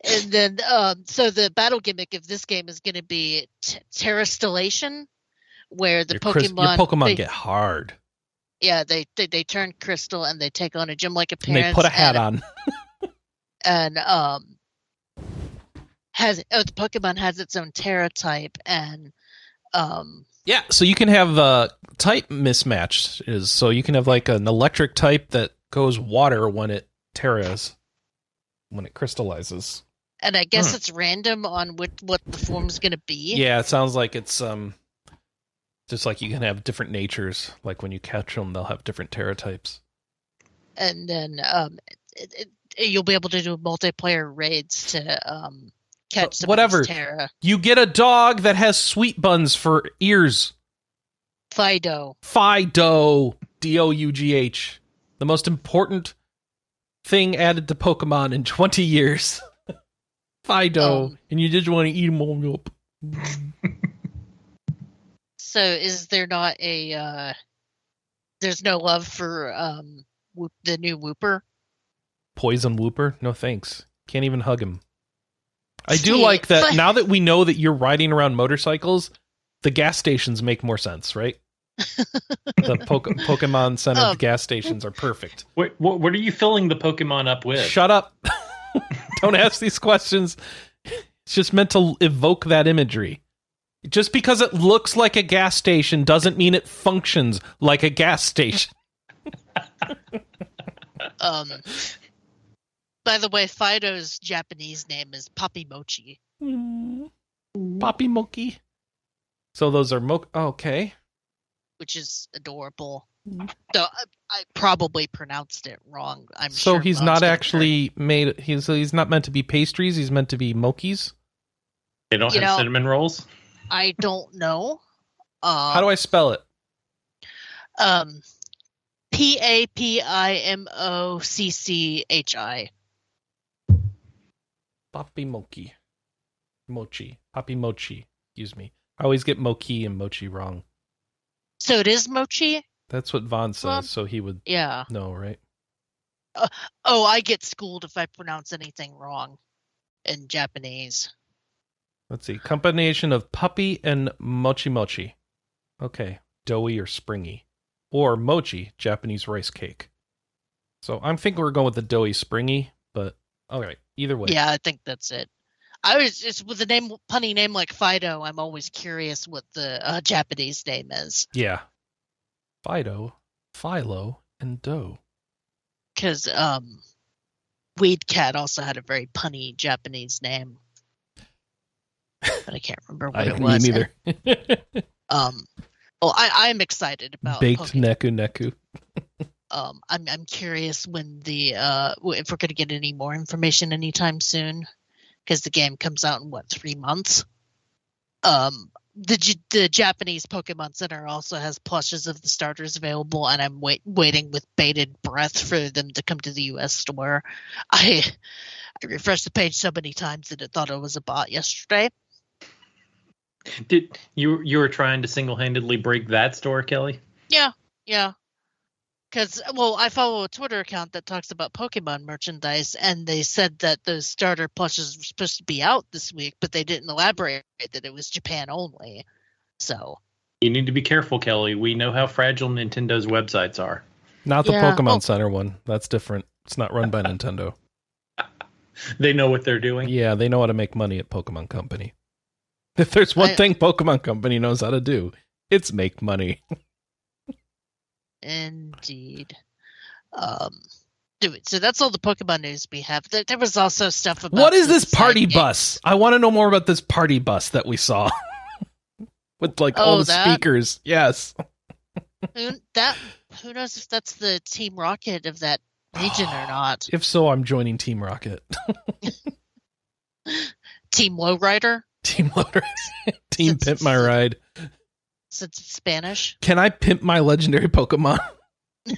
B: and then, um, so the battle gimmick of this game is going to be t- Terastallization, where the
A: your,
B: Pokemon
A: Chris- your Pokemon
B: they,
A: get hard.
B: Yeah they, they they turn crystal and they take on a gym like
A: And
B: appearance.
A: they put a hat
B: and,
A: on.
B: and um has oh the Pokemon has its own Tera type and um
A: Yeah, so you can have uh, type mismatch is so you can have like an electric type that goes water when it terras, when it crystallizes.
B: and I guess
C: Hmm.
B: it's random on what what the form's going to be.
A: Yeah, it sounds like it's um, just like you can have different natures. Like when you catch them, they'll have different Tera types.
B: and then um, it, it, you'll be able to do multiplayer raids to um, catch
A: whatever.
B: Terra.
A: You get a dog that has sweet buns for ears.
B: Fidough.
A: Fidough, D O U G H, the most important thing added to Pokemon in 20 years. Fidough,
B: Um,
A: and you just want to eat them all up.
B: So is there not a? Uh, there's no love for um, Whoop, the new Wooper.
A: Poison Wooper? No thanks. Can't even hug him. I do
B: See,
A: like that
B: but-
A: now that we know that you're riding around motorcycles, the gas stations make more sense, right? the Poke- Pokemon Center
B: Um,
A: gas stations are perfect.
C: What, what what are you filling the Pokemon up with?
A: Shut up. Don't ask these questions. It's just meant to evoke that imagery. Just because it looks like a gas station doesn't mean it functions like a gas station.
B: Um, by the way, Fidough's Japanese name is Papi Mochi.
A: Poppy Moki. So those are mo. okay.
B: which is adorable. So I, I probably pronounced it wrong. I'm
A: So
B: sure
A: he's
B: Mom's
A: not
B: gonna
A: actually made. He's he's not meant to be pastries. He's meant to be mochis.
C: They don't
B: You
C: have
B: know-
C: cinnamon rolls.
B: I don't know. Uh,
A: How do I spell it?
B: um, P A P I M O C C H I.
A: Poppy Moki. Mochi. Poppy Mochi. Excuse me. I always get Mochi and Mochi wrong.
B: So it is mochi.
A: That's what Vaughn says.
B: Well-
A: so he would
B: Yeah.
A: know, right?
B: Oh, I get schooled if I pronounce anything wrong in Japanese.
A: Let's see. Combination of puppy and mochi mochi. Okay. Doughy or springy. Or mochi, Japanese rice cake. So I'm thinking we're going with the doughy springy, but all right. Either way.
B: Yeah, I think that's it. I was just with a name punny name like Fidough. I'm always curious what the uh, Japanese name is
A: Yeah. Fido, Philo, and Dough.
B: because um, Weed Cat also had a very punny Japanese name, but I can't remember what
A: I
B: it
A: me
B: was.
A: neither.
B: Um, well, I, I'm excited about
A: Baked
B: Pokemon.
A: neku neku.
B: um i'm i'm curious when the uh if we're going to get any more information anytime soon because the game comes out in what 3 months um the the Japanese Pokemon Center also has plushes of the starters available and I'm wait, waiting with bated breath for them to come to the US store. I I refreshed the page so many times that it thought it was a bot yesterday.
C: Did you you were trying to single handedly break that store, Kelly?
B: Yeah. Yeah. Because, well, I follow a Twitter account that talks about Pokemon merchandise, and they said that those starter plushes were supposed to be out this week, but they didn't elaborate that it was Japan only. So,
C: You need to be careful, Kelly. We know how fragile Nintendo's websites are.
A: Not the
B: Yeah.
A: Pokemon
B: Oh.
A: Center one. That's different. It's not run by Nintendo.
C: They know what they're doing.
A: Yeah, they know how to make money at Pokemon Company. If there's one
B: I-
A: thing Pokemon Company knows how to do, it's make money.
B: indeed. Um, do it. So that's all the Pokemon news we have. There, there was also stuff about
A: what is this party
B: games.
A: bus? I want to know more about this party bus that we saw. with like all
B: Oh,
A: the
B: that?
A: speakers. Yes.
B: Who, that who knows if that's the Team Rocket of that region or not?
A: If so, I'm joining Team Rocket.
B: Team Lowrider,
A: Team Loader. Team Pimp My Ride.
B: since it's Spanish.
A: Can I pimp my legendary Pokemon?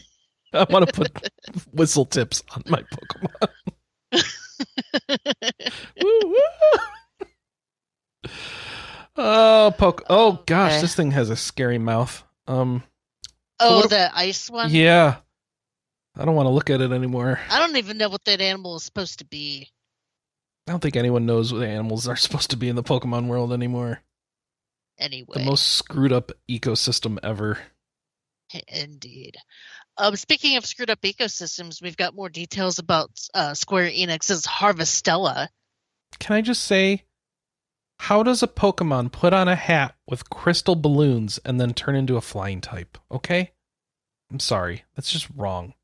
A: I want to put whistle tips on my Pokemon. Woo, woo. Oh, poke. Oh gosh, this thing has a scary mouth. Um,
B: oh, the ice one.
A: yeah. I don't want to look at it anymore.
B: I don't even know what that animal is supposed to be.
A: I don't think anyone knows what animals are supposed to be in the Pokemon world anymore.
B: Anyway,
A: The most screwed up ecosystem ever.
B: indeed. Um, speaking of screwed up ecosystems, we've got more details about uh, Square Enix's Harvestella.
A: Can I just say, how does a Pokemon put on a hat with crystal balloons and then turn into a flying type? Okay? I'm sorry. That's just wrong.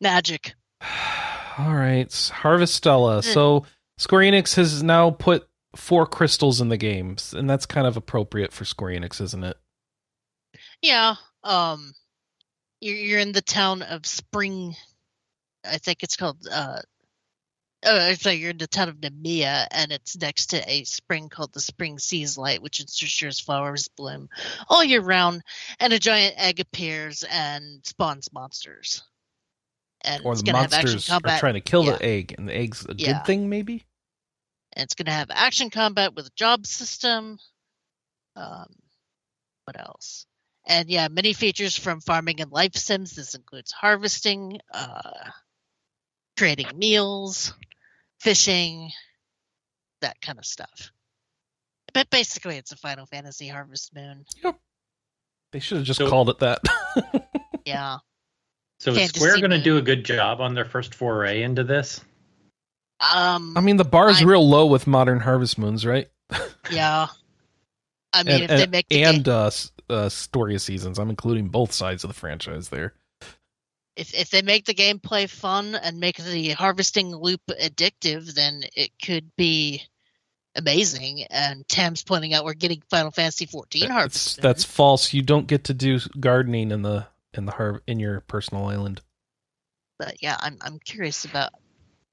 B: Magic.
A: All right. Harvestella.
B: Hmm.
A: So Square Enix has now put four crystals in the games, and that's kind of appropriate for Square Enix, isn't it?
B: Yeah. Um, you're you're in the town of Spring. I think it's called. Uh, oh, it's like you're in the town of Nemea, and it's next to a spring called the Spring Seas Light, which ensures flowers bloom all year round, and a giant egg appears and spawns monsters. And
A: Or
B: it's
A: the
B: gonna have
A: monsters are trying to kill
B: yeah.
A: the egg, and the egg's a
B: Yeah.
A: good thing, maybe?
B: and it's going to have action combat with a job system. Um, what else? And yeah, many features from farming and life sims. This includes harvesting, uh, creating meals, fishing, that kind of stuff. But basically, it's a Final Fantasy Harvest Moon. Yep.
A: They should have just
C: So-
A: called it that.
B: Yeah.
C: So is
B: Fantasy
C: Square going to do a good job on their first foray into this?
B: Um.
A: I mean, the bar is
B: I'm-
A: real low with modern Harvest Moons, right?
B: yeah. I mean,
A: and
B: if they make the
A: and
B: game,
A: uh, uh, story of seasons. I'm including both sides of the franchise there.
B: if if they make the gameplay fun and make the harvesting loop addictive, then it could be amazing. And Tam's pointing out we're getting Final Fantasy 14
A: That's,
B: harvest.
A: that's false. You don't get to do gardening in the in the har- in your personal island.
B: but yeah, I'm I'm curious about.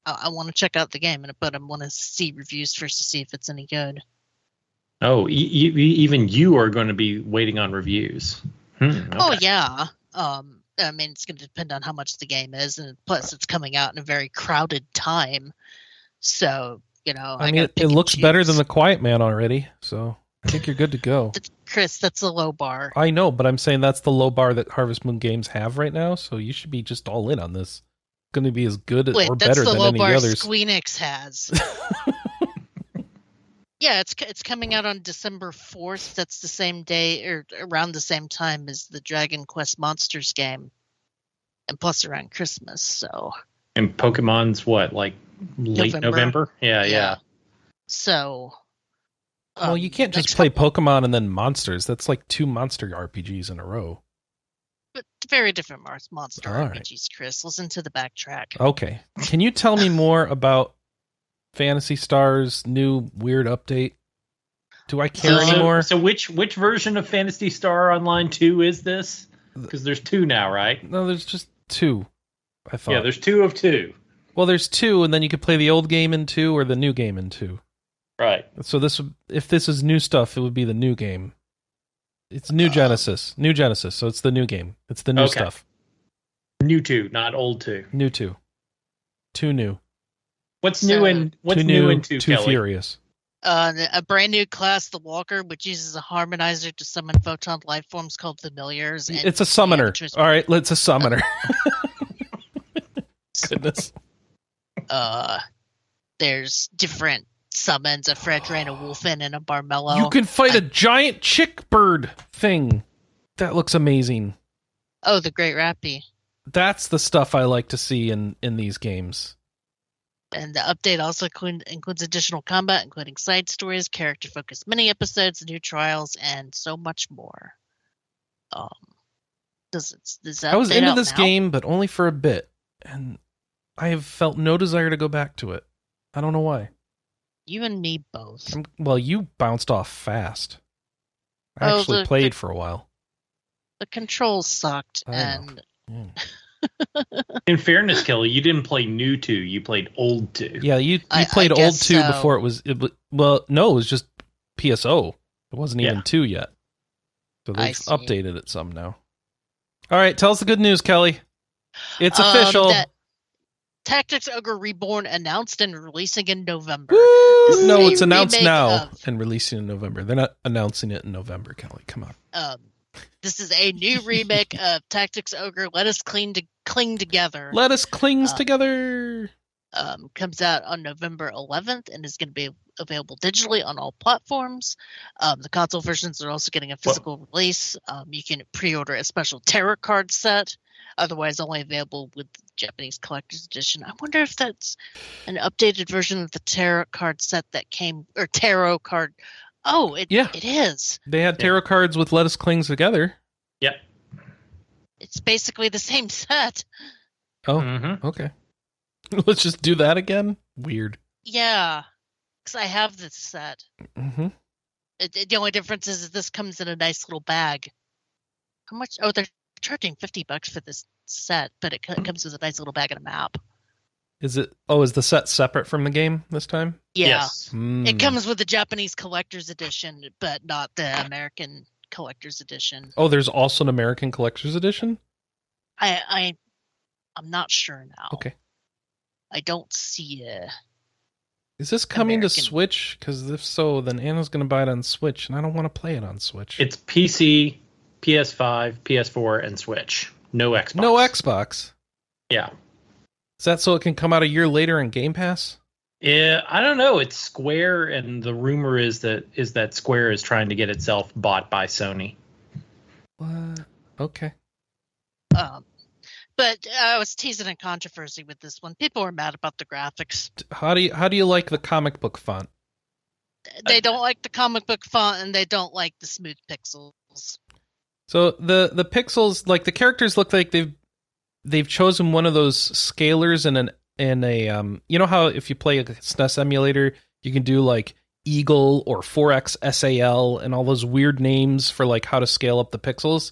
B: I, I want to check out the game, and but I want to see reviews first to see if it's any good.
C: Oh, e- e- even you are going to be waiting on reviews. Hmm,
B: Oh yeah. Um. I mean, it's going to depend on how much the game is, and plus it's coming out in a very crowded time. So you know,
A: I,
B: I,
A: mean, it, it
B: and
A: looks better than the Quiet Man already, so I think you're good to go.
B: Chris, that's a low bar.
A: I know, but I'm saying that's the low bar that Harvest Moon games have right now, so you should be just all in on this. It's going to be as good
B: Wait,
A: or
B: that's
A: better
B: the
A: than
B: low
A: any of
B: bar
A: the others.
B: Squeenix has. yeah, it's it's coming out on December fourth. That's the same day or around the same time as the Dragon Quest Monsters game, and plus around Christmas. So
C: And Pokemon's what, like late
B: November.
C: November? Yeah, yeah.
B: So.
A: Well,
B: um,
A: you can't just play
B: couple-
A: Pokemon and then monsters. That's like two monster RPGs in a row.
B: but very different mar- monster
A: All right.
B: RPGs. Chris, listen to the backtrack.
A: Okay. Can you tell me more about Phantasy Stars new weird update? Do I care
B: So-
A: anymore?
C: So which which version of Phantasy Star Online 2 is this? Because there's two now, right?
A: No, there's just two. I thought.
C: Yeah, there's two of two.
A: well, there's two, and then you could play the old game in two or the new game in two.
C: Right.
A: So this, if this is new stuff, it would be the new game. It's new
B: Uh,
A: Genesis, new Genesis. So it's the new game. It's the new
C: Okay.
A: stuff.
C: New two, not old two.
A: New two, two new,
C: What's
B: So-
C: new in what's
A: two
C: new,
A: new,
C: in two,
A: two
C: Kelly?
A: furious.
B: Uh, a brand new class, the Waker, which uses a harmonizer to summon photon life forms called familiars. and
A: It's a summoner. All right, let's a summoner. Goodness.
B: uh there's different summons a Fredrin, a Wolfen, and a Barmello.
A: You can fight a giant chick bird thing. That looks amazing.
B: oh, the Great Rappy.
A: That's the stuff I like to see in in these games.
B: And the update also includes additional combat, including side stories, character focused mini episodes, new trials, and so much more. Um, does it? Does that
A: I was into this
B: now?
A: game, but only for a bit, and I have felt no desire to go back to it. I don't know why.
B: You and me both.
A: I'm, well, you bounced off fast. I
B: Oh,
A: actually
B: the-
A: played
B: the-
A: for a while.
B: The controls sucked,
A: I
B: and
A: Yeah.
C: In fairness, Kelly, you didn't play new two. You played old two.
A: Yeah, you you
B: I- I
A: played old two
B: so.
A: before it was, it, wa- well, no, it was just PSO. It wasn't even
C: Yeah.
A: two yet. So they've updated it some now. All right, tell us the good news, Kelly. It's
B: Um,
A: official.
B: that Tactics Ogre Reborn announced and releasing in November.
A: Woo!
B: This is
A: No, it's announced now
B: of-
A: and releasing in November. They're not announcing it in November, Kelly. Come on.
B: Um, this is a new remake of Tactics Ogre. Let us cling to cling together.
A: Let us clings
B: Uh,
A: together.
B: um, comes out on November 11th and is going to be available digitally on all platforms. Um, the console versions are also getting a physical release. Um, you can pre-order a special tarot card set, otherwise only available with Japanese collector's edition. I wonder if that's an updated version of the tarot card set that came or tarot card. Oh, it
A: Yeah.
B: it is.
A: They had
C: Yeah.
A: tarot cards with Let Us Clings Together.
C: Yep.
B: It's basically the same set.
A: Oh,
C: Mm-hmm.
A: okay. Let's just do that again. Weird.
B: Yeah, because I have this set.
A: hmm
B: It, it- the only difference is that this comes in a nice little bag. How much? Oh, they're charging fifty bucks for this set, but it, it comes with a nice little bag and a map.
A: Is it? Oh, is the set separate from the game this time?
B: Yeah,
C: Yes.
A: Hmm.
B: it comes with the Japanese collector's edition, but not the American collector's edition.
A: Oh, there's also an American Collector's Edition.
B: I, I, I'm not sure now.
A: Okay.
B: I don't see it.
A: Is this coming
B: American.
A: to Switch? Because if so, then Anna's going to buy it on Switch, and I don't want to play it on Switch.
C: It's PC, PS5, PS4, and Switch. No Xbox.
A: no Xbox.
C: Yeah.
A: Is that so it can come out a year later in Game Pass?
C: Yeah, I don't know. It's Square, and the rumor is that is that Square is trying to get itself bought by Sony.
A: What? Okay.
B: Um, but I was teasing a controversy with this one. People were mad about the graphics.
A: How do you how do you like the comic book font?
B: They don't like the comic book font, and they don't like the smooth pixels.
A: So the the pixels, like the characters, look like they've they've chosen one of those scalers in an in a um. You know how if you play a SNES emulator, you can do like Eagle or 4x SAL and all those weird names for like how to scale up the pixels.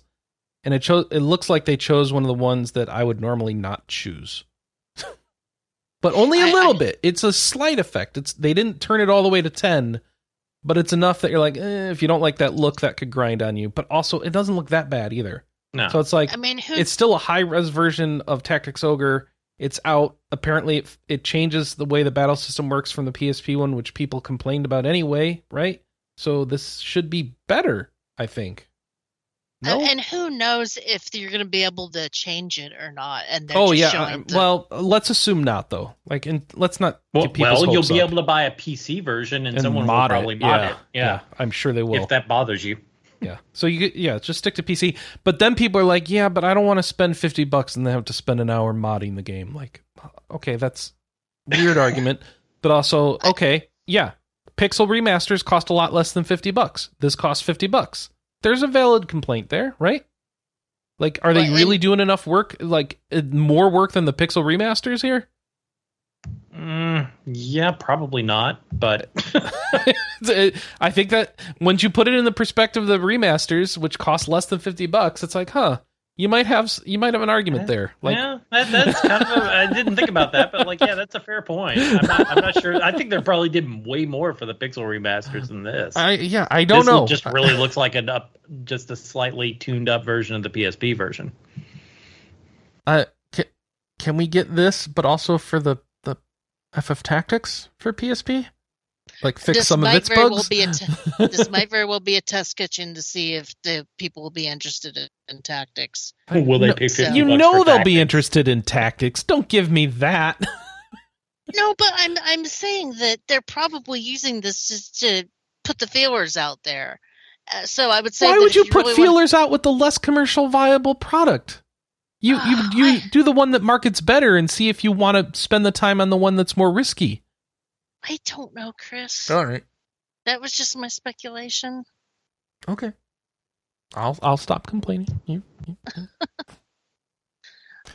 A: And it chose it looks like they chose one of the ones that I would normally not choose. but only a
B: I-
A: little
B: I-
A: bit. It's a slight effect. It's they didn't turn it all the way to 10, but it's enough that you're like, eh, if you don't like that look, that could grind on you. But also, it doesn't look that bad either.
C: No.
A: So it's like
B: I mean, who?
A: it's still a high res version of Tactics Ogre. It's out. Apparently, it, it changes the way the battle system works from the PSP one, which people complained about anyway, right? So this should be better, I think. No.
B: And who knows if you're going to be able to change it or not? And they're
A: oh
B: just
A: yeah.
B: showing
A: uh,
B: the-
A: Well, let's assume not though. Like, and let's not.
C: well,
A: get people's
C: well you'll
A: hopes
C: be
A: up
C: able to buy a PC version, and,
A: and
C: someone will probably
A: it.
C: mod
A: yeah,
C: it. Yeah.
A: I'm sure they will.
C: If that bothers you.
A: Yeah. So you yeah, just stick to PC. But then people are like, yeah, but I don't want to spend 50 bucks and then have to spend an hour modding the game. Like, okay, that's weird argument, but also okay, yeah. Pixel remasters cost a lot less than 50 bucks. This costs 50 bucks. There's a valid complaint there, right? Like are they
B: Well,
A: really doing enough work like uh, more work than the Pixel remasters here?
C: Mm, yeah, probably not. But
A: I think that once you put it in the perspective of the remasters, which cost less than 50 bucks, it's like, huh, you might have you might have an argument there. Like
C: yeah, that, that's kind of. A, I didn't think about that, but like, yeah, that's a fair point. I'm not, I'm not sure. I think they probably did way more for the Pixel remasters than this.
A: I yeah, I don't
C: this
A: know.
C: Just really looks like an up, just a slightly tuned up version of the PSP version.
A: Uh, can, can we get this, but also for the the FF Tactics for PSP? Like fix
B: this
A: some of
B: might
A: its
B: very well
A: bugs.
B: be a t- this might very well be a test kitchen to see if the people will be interested in, in tactics.
C: Will they
A: No,
C: pay
B: so-
A: you know
C: for
A: they'll be interested in tactics. Don't give me that.
B: No, but I'm I'm saying that they're probably using this just to put the feelers out there. Uh, so I would say,
A: Why
B: that
A: would
B: if
A: you put
B: really want-
A: feelers out with the less commercial viable product? You you you
B: I-
A: do the one that markets better and see if you want to spend the time on the one that's more risky.
B: I don't know, Chris.
A: right.
B: That was just my speculation.
A: Okay. I'll I'll stop complaining. You, you-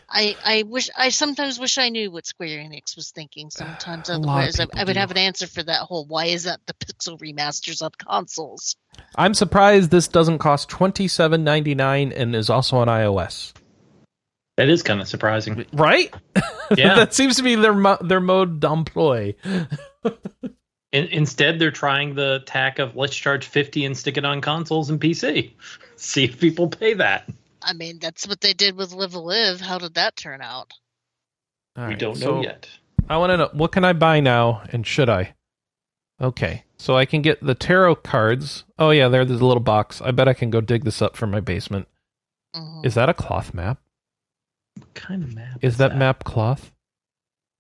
B: I, I wish I sometimes wish I knew what Square Enix was thinking. Sometimes, otherwise, I, I would
A: do.
B: have an answer for that whole. Why is that the pixel remasters on consoles?
A: I'm surprised this doesn't cost twenty seven ninety nine and is also on iOS.
C: That is kind of surprising.
A: Right?
C: Yeah.
A: that seems to be their mo- their mode d'emploi.
C: In, instead, they're trying the tack of let's charge fifty and stick it on consoles and PC. See if people pay that.
B: I mean, that's what they did with Live a Live. How did that turn out?
A: All
C: we
A: right,
C: don't
A: so
C: know yet.
A: I want to know what can I buy now and should I? Okay, so I can get the tarot cards. Oh yeah, there's a little box. I bet I can go dig this up from my basement.
B: Mhm.
A: Is that a cloth map?
C: What kind of map?
A: Is that map cloth?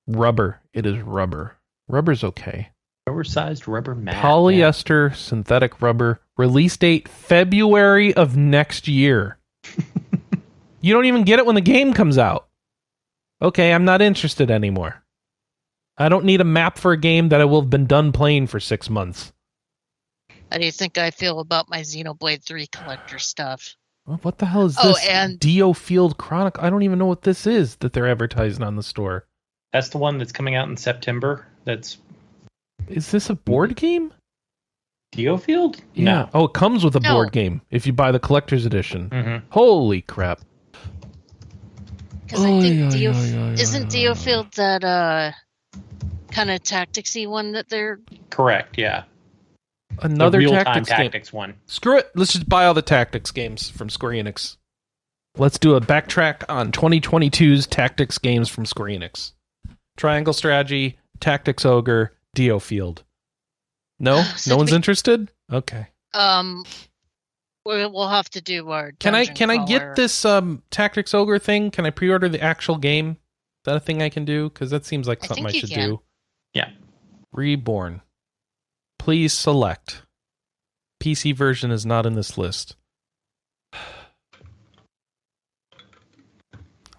A: Rubber. It is rubber. Rubber's okay.
C: oversized rubber map?
A: Polyester synthetic rubber. Release date February of next year. you don't even get it when the game comes out. Okay, I'm not interested anymore. I don't need a map for a game that I will have been done playing for six months.
B: How do you think I feel about my Xenoblade 3 collector stuff?
A: Well, What the hell is
B: Oh,
A: this?
B: and-
A: Dio Field Chronicle. I don't even know what this is that they're advertising on the store.
C: That's the one that's coming out in September. That's
A: Is this a board game?
C: Dio Field?
A: Yeah. Oh, it comes with a
B: No.
A: board game if you buy the collector's edition.
C: No. hmm
A: Holy crap.
B: Because I think
A: Oy, oy,
B: Dio,
A: oy, oy,
B: isn't
A: oy, oy.
B: Diofield that uh kind of tacticsy one that they're
C: Correct. Yeah.
A: Another
C: the real-time
A: tactics, game.
C: tactics one.
A: Screw it. Let's just buy all the tactics games from Square Enix. Let's do a backtrack on 2022's tactics games from Square Enix. Triangle Strategy, Tactics Ogre, Dio Field. No?
B: So
A: no one's
B: be-
A: interested? Okay.
B: um we- we'll have to do our
A: Can I
B: dungeon
A: can I get this um Tactics Ogre thing? Can I pre-order the actual game? Is that a thing I can do? Because that seems like something I,
B: think you
A: should
B: can.
A: do.
C: Yeah.
A: Reborn. Please select. PC version is not in this list. I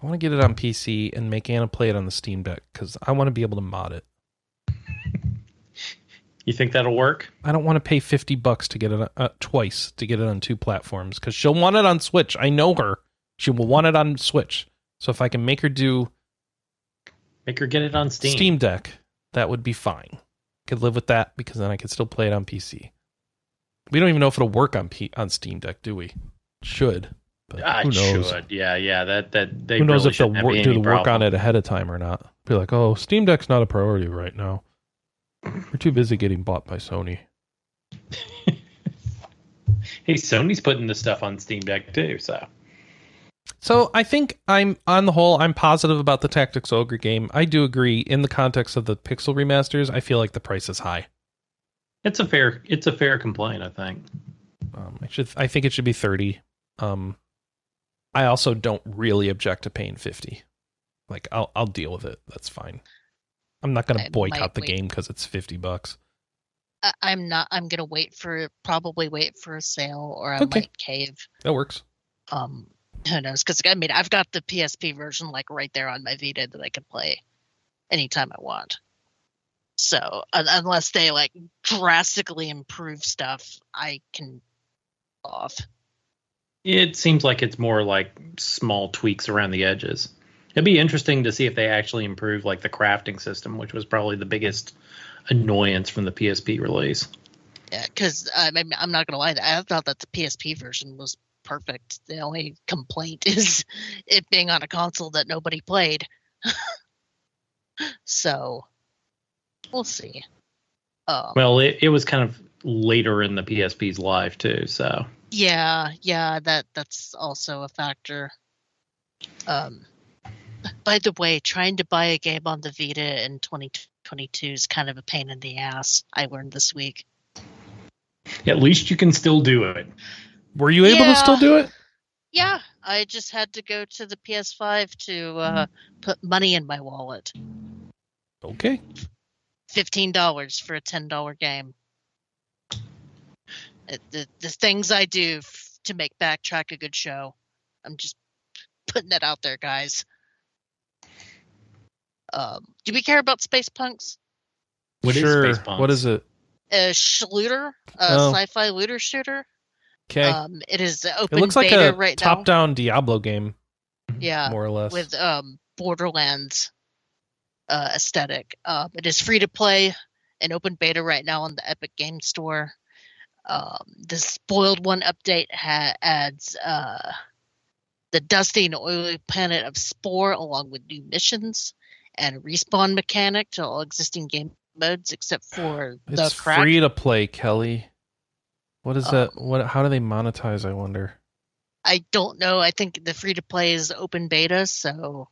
A: want to get it on PC and make Anna play it on the Steam Deck because I want to be able to mod it.
C: You think that'll work?
A: I don't want to pay fifty bucks to get it uh, twice to get it on two platforms because she'll want it on Switch. I know her; she will want it on Switch. So if I can make her do
C: Make her get it on Steam.
A: Steam Deck, that would be fine. Could live with that because then I could still play it on PC. We don't even know if it'll work on P- on Steam Deck, do we? Should, but
C: Ah,
A: who knows?
C: should. Yeah, yeah. That that they
A: who knows
C: really
A: if they'll work, do the work on it ahead of time or not? Be like, oh, Steam Deck's not a priority right now. We're too busy getting bought by Sony.
C: Hey, Sony's putting the stuff on Steam Deck too. So
A: So I think I'm on the whole I'm positive about the Tactics Ogre game. I do agree in the context of the Pixel remasters. I feel like the price is high.
C: it's a fair it's a fair complaint. I think.
A: Um, I should I think it should be thirty. Um, I also don't really object to paying fifty. Like I'll I'll deal with it. That's fine. I'm not going to boycott
B: might
A: the
B: wait.
A: game because it's fifty bucks.
B: I, I'm not. I'm gonna wait for probably wait for a sale, or I
A: Okay.
B: might cave.
A: That works.
B: Um, who knows? Because I mean, I've got the PSP version like right there on my Vita that I can play anytime I want. So un- unless they like drastically improve stuff, I can off.
C: It seems like it's more like small tweaks around the edges. It'd be interesting to see if they actually improve like the crafting system, which was probably the biggest annoyance from the PSP release.
B: Yeah, because I mean, I'm not gonna lie, I thought that the PSP version was perfect. The only complaint is it being on a console that nobody played. so we'll see. Um,
C: Well, it, it was kind of later in the PSP's life too, so
B: yeah, yeah, that that's also a factor. Um, by the way, trying to buy a game on the Vita in 2022 is kind of a pain in the ass. I learned this week.
C: at least you can still do it.
A: Were you able to still do it?
B: Yeah, I just had to go to the PS5 to uh, put money in my wallet.
A: Okay.
B: Fifteen dollars for a ten dollar game. It, the the things I do f- to make backtrack a good show. I'm just putting that out there, guys. Um, do we care about space punks?
C: What is
A: sure.
C: Space Punks?
A: What is it?
B: A shooter, a
A: Oh.
B: sci-fi looter shooter.
A: Okay.
B: Um, it is
A: it
B: open
A: looks like a
B: right now.
A: top-down Diablo game.
B: Yeah,
A: more or less.
B: with um Borderlands uh, aesthetic. Um, it is free to play and open beta right now on the Epic Game Store. Um, the spoiled one update ha- adds uh, the dusty and oily planet of Spore, along with new missions and respawn mechanic to all existing game modes except for the
A: it's
B: crack.
A: free to play, Kelly. What is that?
B: Um,
A: What? How do they monetize? I wonder.
B: I don't know. I think the free to play is open beta, so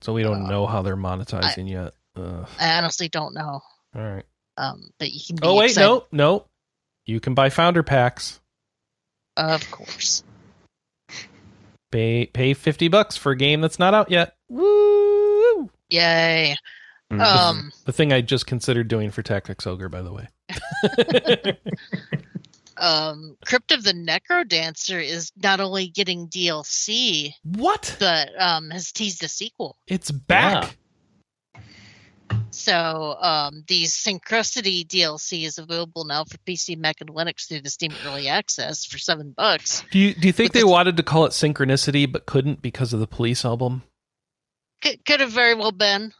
A: So we don't
B: uh,
A: know how they're monetizing yet. Ugh.
B: I honestly don't know.
A: All right.
B: Um, but you can. Be
A: Oh wait,
B: excited-
A: no, no. You can buy founder packs.
B: Of course.
A: Pay pay fifty bucks for a game that's not out yet. Woo!
B: Yay.
C: Mhm.
B: Um,
A: The thing I just considered doing for Tactics Ogre, by the way.
B: um, Crypt of the Necro Dancer is not only getting DLC,
A: what?
B: but um, has teased a sequel.
A: It's back.
B: So um, the Synchrony DLC is available now for PC, Mac, and Linux through the Steam Early Access for seven bucks.
A: Do you do you think they
B: the-
A: wanted to call it Synchronicity but couldn't because of the Police album?
B: Could, could have very well been.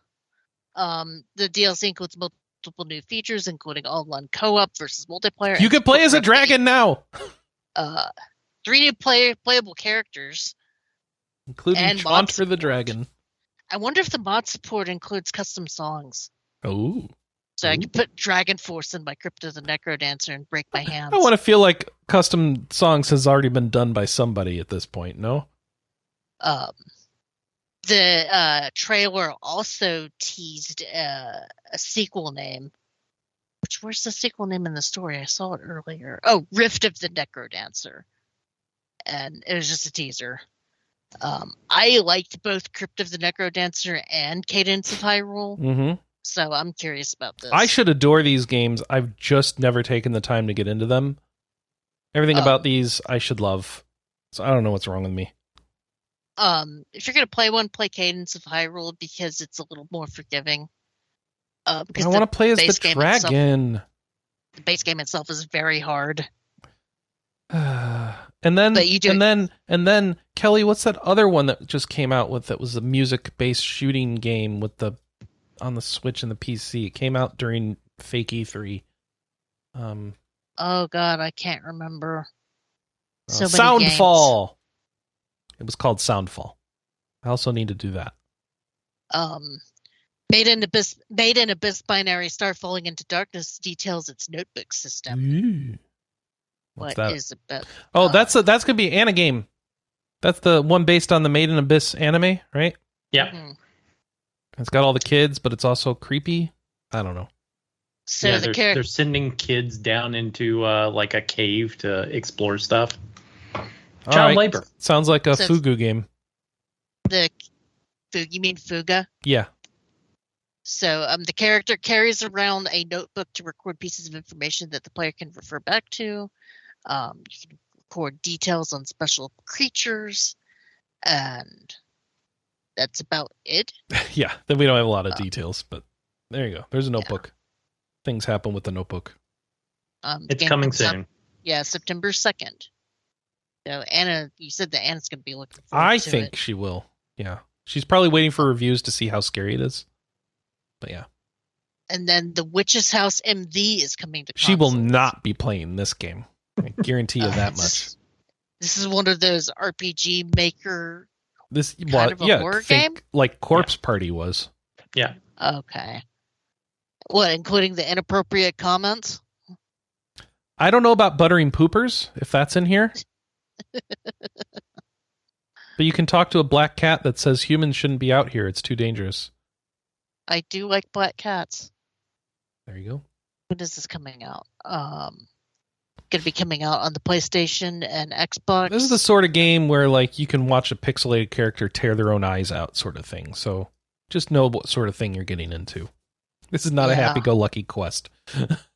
B: Um, the DLC includes multiple new features, including online co-op versus multiplayer.
A: You can play as a dragon now,
B: Uh, three new play playable characters.
A: including
B: And
A: Chaunt for the dragon.
B: I wonder if the mod support includes custom songs.
A: Oh,
B: So I can put Dragon Force in my Crypt of the Necro Dancer and break my hands.
A: I want to feel like custom songs has already been done by somebody at this point. No,
B: um, the uh, trailer also teased uh, a sequel name. Which where's the sequel name in the story? I saw it earlier. Oh, Rift of the Necro Dancer, and it was just a teaser. Um, I liked both Crypt of the Necro Dancer and Cadence of Hyrule,
A: hmm
B: so I'm curious about this.
A: I should adore these games. I've just never taken the time to get into them. Everything
B: Um,
A: about these I should love. So I don't know what's wrong with me.
B: Um, if you're gonna play one, play Cadence of Hyrule because it's a little more forgiving. Uh, because
A: I want to play as the
B: game itself-
A: dragon.
B: the base game itself is very hard.
A: and then
B: you do-
A: and then and then Kelly, what's that other one that just came out with that was a music based shooting game with the on the Switch and the PC? It came out during Fake E3. Um
B: Oh god, I can't remember. So
A: uh,
B: many games.
A: Soundfall. It was called Soundfall. I also need to do that.
B: Um, Made in Abyss, Made in Abyss Binary Star Falling into Darkness details its notebook system.
A: Ooh. What's
B: What
A: that?
B: is about?
A: Oh,
B: uh,
A: that's a, that's gonna be Anna game. That's the one based on the Made in Abyss anime, right?
C: Yeah.
B: Hmm.
A: It's got all the kids, but it's also creepy. I don't know.
B: So
C: yeah,
B: the
C: they're,
B: character,
C: they're sending kids down into uh, like a cave to explore stuff.
A: All
C: Child
A: right.
C: labor.
A: Sounds like a
B: So-
A: Fugu game.
B: the Fu- you mean Fuga?
A: Yeah.
B: So um, the character carries around a notebook to record pieces of information that the player can refer back to. Um, you can record details on special creatures, and that's about it.
A: yeah. Then we don't have a lot of
B: Uh,
A: details, but there you go. There's a notebook. Things happen with the notebook.
B: Um,
C: It's coming
B: comes out-
C: soon.
B: Yeah, September second. So Anna, you said that Anna's going to be looking forward
A: I
B: to
A: think
B: it.
A: she will. Yeah. She's probably waiting for reviews to see how scary it is. But yeah.
B: And then the Witch's House MV is coming to.
A: She will not be playing this game. I guarantee you
B: Uh,
A: that much.
B: This is one of those RPG maker.
A: This
B: kind
A: well,
B: of a
A: yeah,
B: horror
A: think
B: game?
A: like Corpse Party was.
C: Yeah.
B: Okay. What, including the inappropriate comments?
A: I don't know about buttering poopers if that's in here. but you can talk to a black cat that says humans shouldn't be out here. It's too dangerous.
B: I do like black cats.
A: There you go.
B: When is this coming out? Um, going to be coming out on the PlayStation and Xbox.
A: This is the sort of game where like you can watch a pixelated character tear their own eyes out, sort of thing. So just know what sort of thing you're getting into. This is not a happy-go-lucky quest.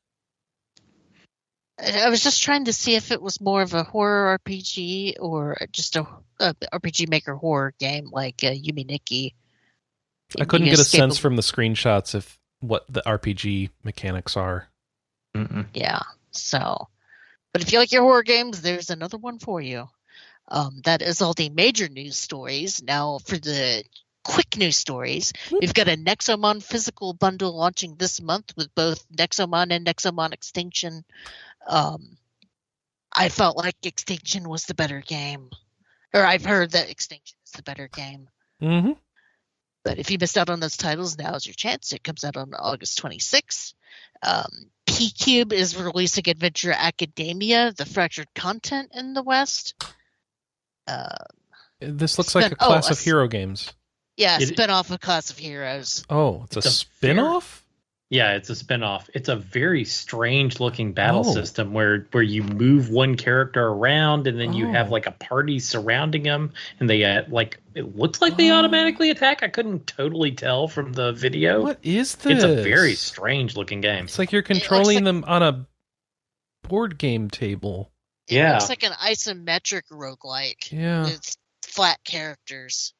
B: I I was just trying to see if it was more of a horror RPG or just a, a RPG Maker horror game like uh, Yume Nikki.
A: I couldn't
B: You
A: get a
B: escape
A: sense from the screenshots if what the RPG mechanics are.
C: Mm-mm.
B: Yeah. So, but if you like your horror games, there's another one for you. Um, that is all the major news stories. Now, for the quick news stories, we've got a Nexomon physical bundle launching this month with both Nexomon and Nexomon Extinction. Um, I felt like Extinction was the better game, or I've heard that Extinction is the better game.
A: Mm-hmm.
B: But if you missed out on those titles, now is your chance. It comes out on August 26th. Um, PQube is releasing Adventure Academia, the fractured content in the West. Uh,
A: This looks like a
B: Spin- oh,
A: class
B: a
A: of
B: s-
A: hero games.
B: yeah,
C: It-
B: spin off of Class of Heroes.
A: Oh, it's,
C: It's
A: a
C: a
A: spin-off?
C: Yeah, it's a spin-off. It's a very strange looking battle
A: Oh.
C: system where where you move one character around and then you
A: Oh.
C: have like a party surrounding them and they uh, like it looks like they
A: Oh.
C: automatically attack. I couldn't totally tell from the video.
A: What is this?
C: It's a very strange looking game.
A: It's like you're controlling
B: like-
A: them on a board game table.
B: It
C: Yeah.
B: looks like an isometric roguelike.
A: Yeah.
B: It's flat characters.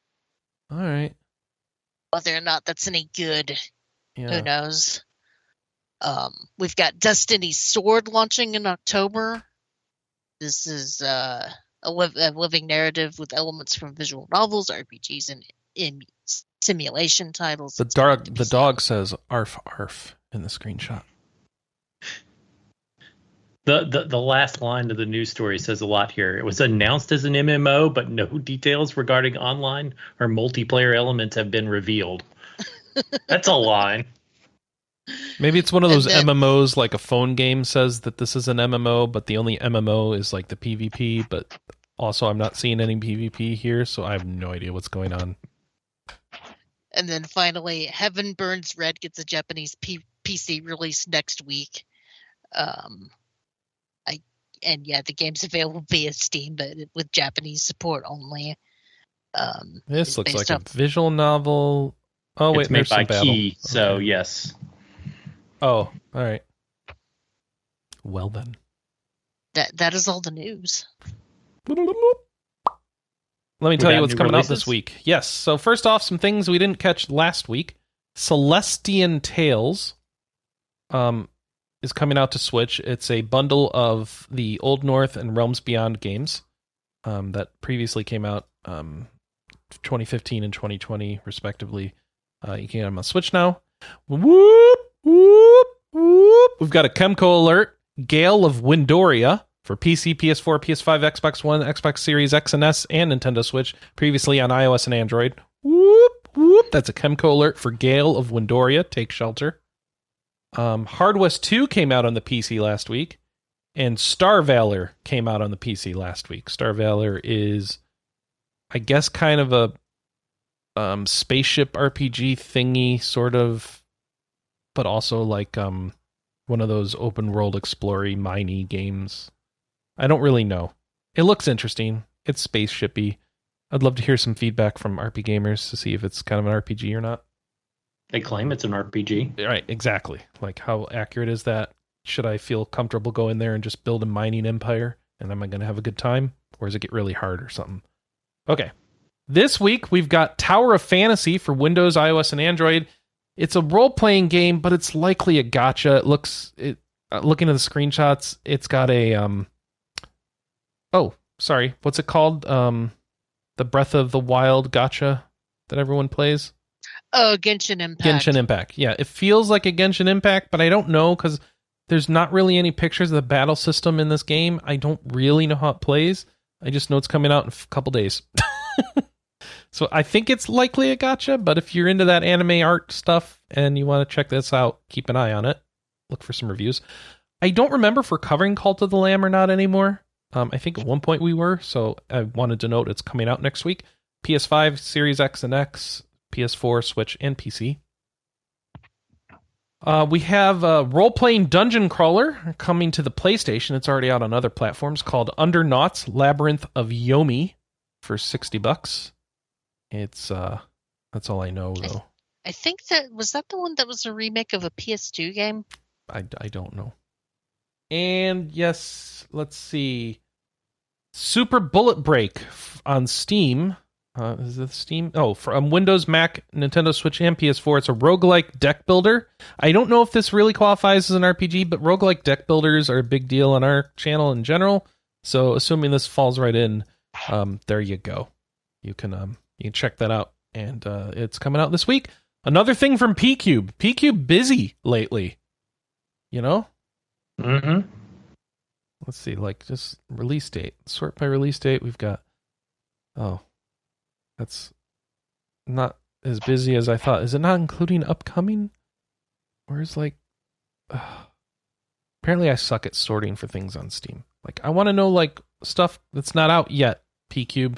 A: All right.
B: Whether or not that's any good, who knows? Um, we've got Destiny Sword launching in October. This is uh, a, liv- a living narrative with elements from visual novels, RPGs, and in simulation titles.
A: The
B: It's
A: dog
B: to be
A: the dog says arf arf in the screenshot.
C: The, the the last line of the news story says a lot here. It was announced as an MMO, but no details regarding online or multiplayer elements have been revealed. That's a line.
A: Maybe it's one of those
B: then-
A: MMOs like a phone game says that this is an MMO, but the only MMO is like the PvP, but also I'm not seeing any PvP here, so I have no idea what's going on.
B: And then finally, Heaven Burns Red gets a Japanese P- PC release next week. Um, I and yeah, the game's available via Steam, but with Japanese support only. Um,
A: This looks like
B: based
A: a visual novel. Oh wait,
C: it's made
A: there's
C: by
A: some battle.
C: Key, so
A: Okay.
C: yes.
A: Oh, all right. Well then.
B: that that is all the news.
A: Let me
C: We
A: tell you what's
C: new
A: coming out this week. Yes. So first off, some things we didn't catch last week. Celestian Tales um is coming out to Switch. It's a bundle of the Old North and Realms Beyond games um that previously came out um 2015 and 2020 respectively. Uh you can get them on Switch now. Whoop whoop whoop. We've got a Kemco alert. Gale of Windoria for PC, PS4, PS5, Xbox One, Xbox Series X and S, and Nintendo Switch, previously on iOS and Android. Whoop, whoop. That's a Kemco alert for Gale of Windoria. Take shelter. Um, Hard West 2 came out on the PC last week, and Star Valor came out on the PC last week. Star Valor is, I guess, kind of a um, spaceship RPG thingy, sort of, but also like um, one of those open world explory miney games. I don't really know. It looks interesting. It's spaceshipy. I'd love to hear some feedback from RP gamers to see if it's kind of an RPG or not.
C: They claim it's an RPG.
A: Right, exactly. Like how accurate is that? Should I feel comfortable going there and just build a mining empire? And am I going to have a good time? Or does it get really hard or something? Okay. This week we've got Tower of Fantasy for Windows, iOS, and Android. It's a role playing game, but it's likely a gacha. It looks it uh, looking at the screenshots, it's got a um Oh, sorry. What's it called? Um the Breath of the Wild gacha that everyone plays?
B: Oh, Genshin Impact.
A: Genshin Impact. Yeah, it feels like a Genshin Impact, but I don't know because there's not really any pictures of the battle system in this game. I don't really know how it plays. I just know it's coming out in a couple days. so I think it's likely a gacha, but if you're into that anime art stuff and you want to check this out, keep an eye on it. Look for some reviews. I don't remember if we're covering Cult of the Lamb or not anymore. Um, I think at one point we were, so I wanted to note it's coming out next week. PS5, Series X and X, PS4, Switch, and PC. Uh, we have a role playing dungeon crawler coming to the PlayStation. It's already out on other platforms called Undernauts Labyrinth of Yomi for 60 bucks. It's, uh, that's all I know though.
B: I think that was that the one that was a remake of a PS2 game.
A: I, I don't know. And yes, let's see. Super Bullet Break f- on Steam. Uh, is it Steam? Oh, from Windows, Mac, Nintendo Switch, and PS4. It's a roguelike deck builder. I don't know if this really qualifies as an RPG, but roguelike deck builders are a big deal on our channel in general. So, assuming this falls right in, um, there you go. You can um, you can check that out, and uh, it's coming out this week. Another thing from PQube. P Cube busy lately. You know,
C: Mm-hmm.
A: let's see, like just release date. Sort by release date. We've got. Oh, that's not as busy as I thought. Is it not including upcoming? Where's like? apparently, I suck at sorting for things on Steam. Like, I want to know like stuff that's not out yet. PQube.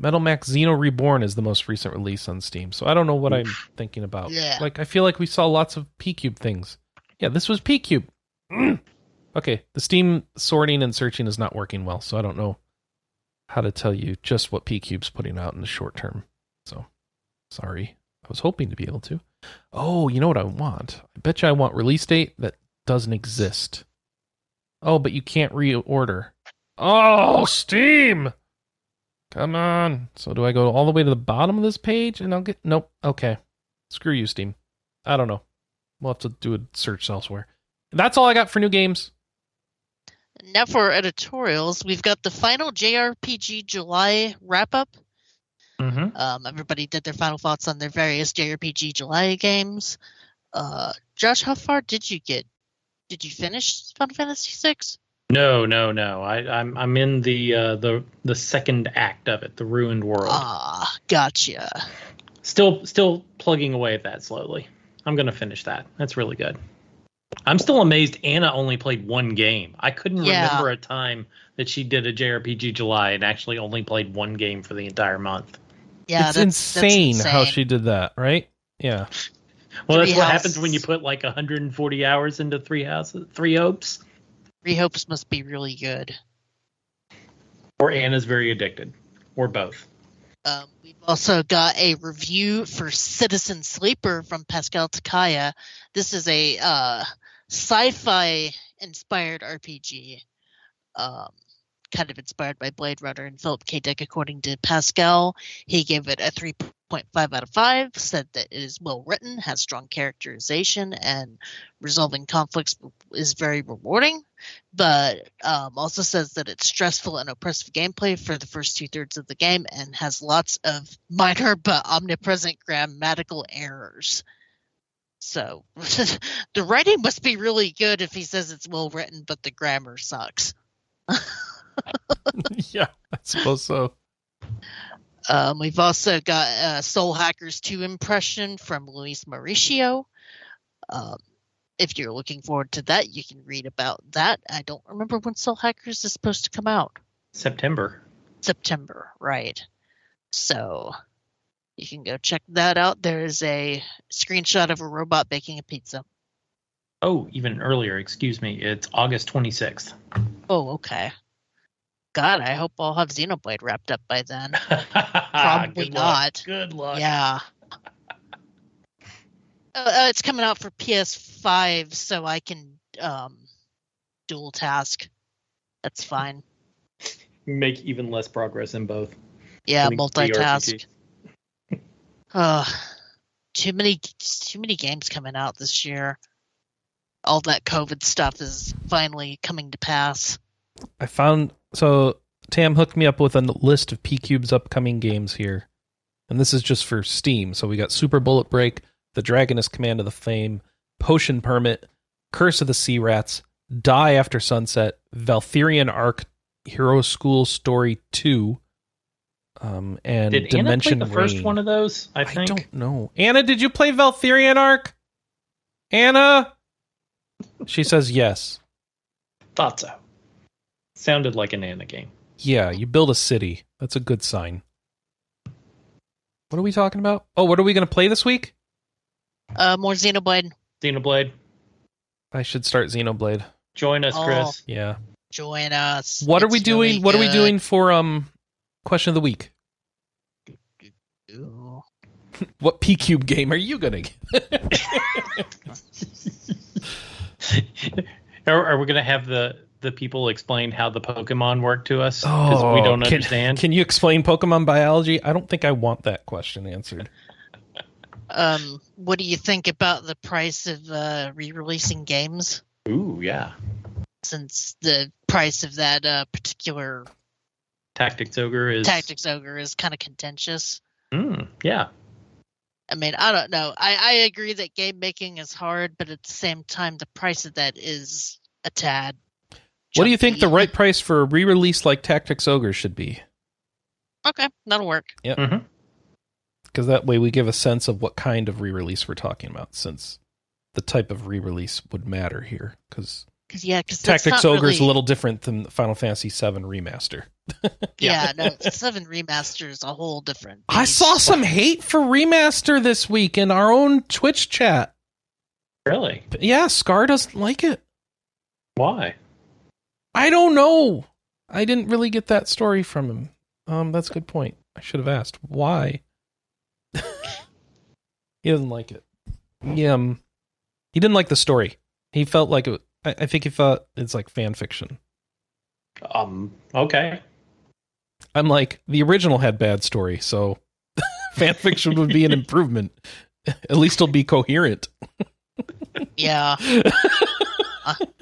A: Metal Max Xeno Reborn is the most recent release on Steam, so I don't know what I'm thinking about.
B: Yeah.
A: Like, I feel like we saw lots of PQube things. Yeah, this was PQube. Mm. Okay, the Steam sorting and searching is not working well, so I don't know how to tell you just what PQube's putting out in the short term. So, sorry. I was hoping to be able to. Oh, you know what I want? I bet you I want release date that doesn't exist. Oh, but you can't reorder. Oh, Steam! Come on. So do I go all the way to the bottom of this page and I'll get nope. Okay. Screw you, Steam. I don't know. We'll have to do a search elsewhere. That's all I got for new games.
B: Now for editorials, we've got the final JRPG July wrap up.
C: Mm-hmm.
B: Um, everybody did their final thoughts on their various JRPG July games. Uh, Josh, how far did you get? Did you finish Final Fantasy VI?
C: No, no, no. I, I'm I'm in the uh, the the second act of it, the ruined world.
B: Ah, gotcha.
C: Still still plugging away at that slowly. I'm gonna finish that. That's really good. I'm still amazed Anna only played one game. I couldn't
B: Yeah.
C: remember a time that she did a JRPG July and actually only played one game for the entire month.
B: Yeah,
A: it's
B: that's,
A: insane,
B: that's
A: how she did that, right? Yeah.
C: Well, that's
B: Three
C: what
B: houses.
C: happens when you put like 140 hours into three houses, three hopes.
B: Three Hopes must be really good.
C: Or Anna's very addicted, or both.
B: Um, we've also got a review for Citizen Sleeper from Pascal Tekaia. This is a uh, sci-fi inspired RPG, um, kind of inspired by Blade Runner and Philip K. Dick. According to Pascal, he gave it a 3.5 out of 5. Said that it is well written, has strong characterization, and resolving conflicts is very rewarding but um, also says that it's stressful and oppressive gameplay for the first two thirds of the game and has lots of minor but omnipresent grammatical errors. So the writing must be really good if he says it's well written, but the grammar sucks.
A: yeah, I suppose so.
B: Um, we've also got uh, Soul Hackers 2 impression from Luis Mauricio. Um, if you're looking forward to that, you can read about that. I don't remember when Soul Hackers is supposed to come out.
C: September.
B: September, right? So you can go check that out. There's a screenshot of a robot baking a pizza.
C: Oh, even earlier. Excuse me. It's August 26th.
B: Oh, okay. God, I hope I'll have Xenoblade wrapped up by then.
C: Probably
B: Good not.
C: Good luck.
B: Yeah. Uh, uh, it's coming out for PS5, so I can um, dual task. That's fine.
C: Make even less progress in both.
B: Yeah, multitask.
C: RPGs.
B: Uh, too many, too many games coming out this year. All that COVID stuff is finally coming to pass.
A: I found so Tam hooked me up with a list of PQube's upcoming games here, and this is just for Steam. So we got Super Bullet Break, The Dragoness Command of the Flame, Potion Permit, Curse of the Sea Rats, Die After Sunset, Valthirian Arc, Hero School Story Two, um, and
C: Did Anna
A: Dimension
C: play the first one of those? I
A: I don't know. Anna, did you play Valthirian Arc? Anna? She says yes.
C: Thought so. Sounded like a Nana game.
A: Yeah, you build a city. That's a good sign. What are we talking about? Oh, what are we going to play this week?
B: Uh, more Xenoblade.
C: Xenoblade,
A: I should start Xenoblade.
C: join us,
B: Oh.
C: Chris.
A: Yeah.
B: Join us.
A: What are we doing?
B: really
A: what are we doing for um question of the week? What PQube game are you going to get?
C: are, are we going to have the the people explain how the Pokemon work to us because we don't
A: Oh, can,
C: understand?
A: Can you explain Pokemon biology? I don't think I want that question answered.
B: Um, what do you think about the price of uh, re-releasing games?
C: Ooh, yeah.
B: Since the price of that uh, particular
C: Tactics Ogre is
B: Tactics Ogre is kind of contentious.
C: Mm, yeah.
B: I mean, I don't know. I, I agree that game making is hard, but at the same time, the price of that is a tad.
A: What do you think the right price for a re-release like Tactics Ogre should be?
B: Okay, that'll work.
C: hmm
A: Because that way we give a sense of what kind of re-release we're talking about, since the type of re-release would matter here. Because
B: Cause yeah, because
A: Tactics Ogre is a little different than the Final Fantasy VII remaster.
B: Yeah, no, Seven Remaster is a whole different.
A: I saw some hate for remaster this week in our own Twitch chat.
C: Really?
A: Yeah, Scar doesn't like it.
C: Why?
A: I don't know. I didn't really get that story from him. Um, that's a good point. I should have asked why. he doesn't like it. He, um, he didn't like the story. He felt like it. I, I think he thought it's like fan fiction.
C: Um. Okay.
A: I'm like the original had bad story, so fan fiction would be an improvement. At least it'll be coherent.
B: Yeah,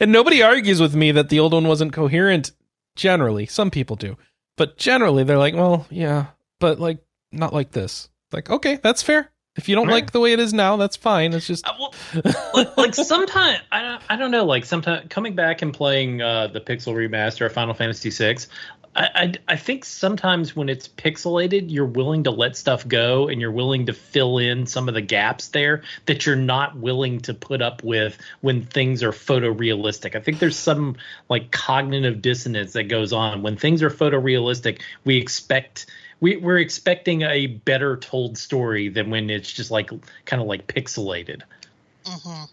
A: and nobody argues with me that the old one wasn't coherent generally some people do but generally they're like well yeah but like not like this like okay that's fair if you don't
C: Right.
A: like the way it is now that's fine it's just
C: Uh, well, like, like sometimes I don't, I don't know. Like sometimes coming back and playing uh, the Pixel remaster of Final Fantasy VI, I, I I think sometimes when it's pixelated, you're willing to let stuff go and you're willing to fill in some of the gaps there that you're not willing to put up with when things are photorealistic. I think there's some like cognitive dissonance that goes on when things are photorealistic. We expect. We, we're expecting a better told story than when it's just like kind of like pixelated.
B: hmm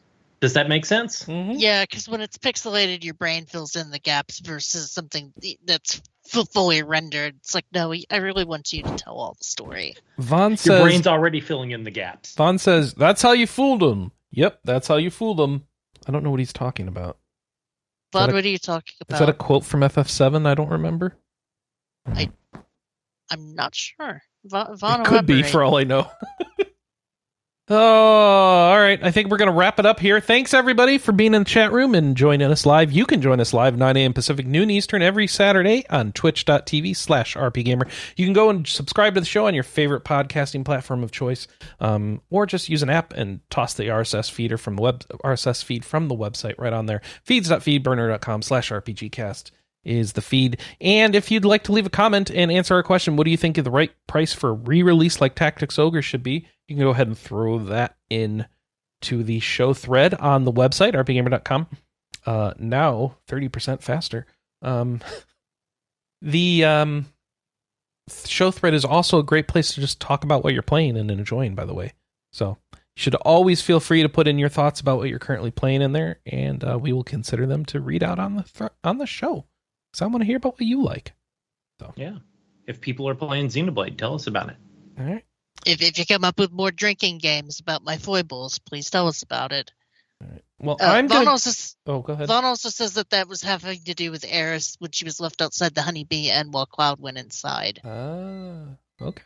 C: Does that make sense?
A: Mhm.
B: yeah, because when it's pixelated, your brain fills in the gaps versus something that's fu- fully rendered. It's like, no, I really want you to tell all the story.
A: vaughn says, Your
C: brain's already filling in the gaps.
A: vaughn says that's how you fooled him yep that's how you fooled him i don't know what he's talking about
B: But
A: that a-
B: what are you talking about?
A: is that a quote from ff7 i don't remember I,
B: I'm not sure. Va- Vaughn
A: it could be for all i know Oh, all right. I think we're going to wrap it up here. Thanks, everybody, for being in the chat room and joining us live. You can join us live 9 a.m. Pacific, noon Eastern, every Saturday on twitch.tv slash rpgamer. You can go and subscribe to the show on your favorite podcasting platform of choice, um, or just use an app and toss the RSS feeder from the web RSS feed from the website right on there. Feeds.feedburner.com slash rpgcast is the feed. And if you'd like to leave a comment and answer our question, what do you think the right price for a re-release like Tactics Ogre should be? You can go ahead and throw that in to the show thread on the website, rpgamer.com. Uh, now 30% faster. Um, the um, show thread is also a great place to just talk about what you're playing and enjoying, by the way. So you should always feel free to put in your thoughts about what you're currently playing in there, and uh, we will consider them to read out on the thr on the show. So I want to hear about what you like.
C: So yeah. If people are playing Xenoblade, tell us about it.
A: All right.
B: If, if you come up with more drinking games about my foibles, please tell us about it. All right.
A: Well,
B: Uh,
A: I'm
B: Vaughn,
A: gonna.
B: also, s-
A: Oh, go ahead.
B: Vaughn also says that that was having to do with Aeris when she was left outside the honeybee and while Cloud went inside.
A: Ah, okay.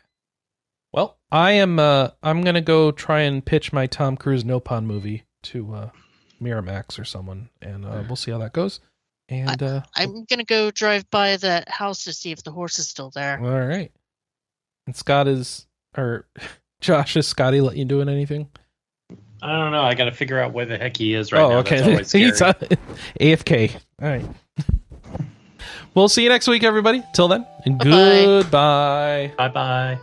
A: Well, I am. Uh, I'm gonna go try and pitch my Tom Cruise Nopon movie to uh, Miramax or someone, and uh, we'll see how that goes. And uh,
B: I'm gonna go drive by that house to see if the horse is still there.
A: all right. And Scott is, or Josh is Scotty let you doing anything?
C: I don't know. I got to figure out where the heck he is right
A: oh,
C: now.
A: okay.
C: That's scary.
A: He's uh, AFK. All right. we'll see you next week, everybody. Till then, and
B: Bye-bye.
A: goodbye.
C: Bye bye.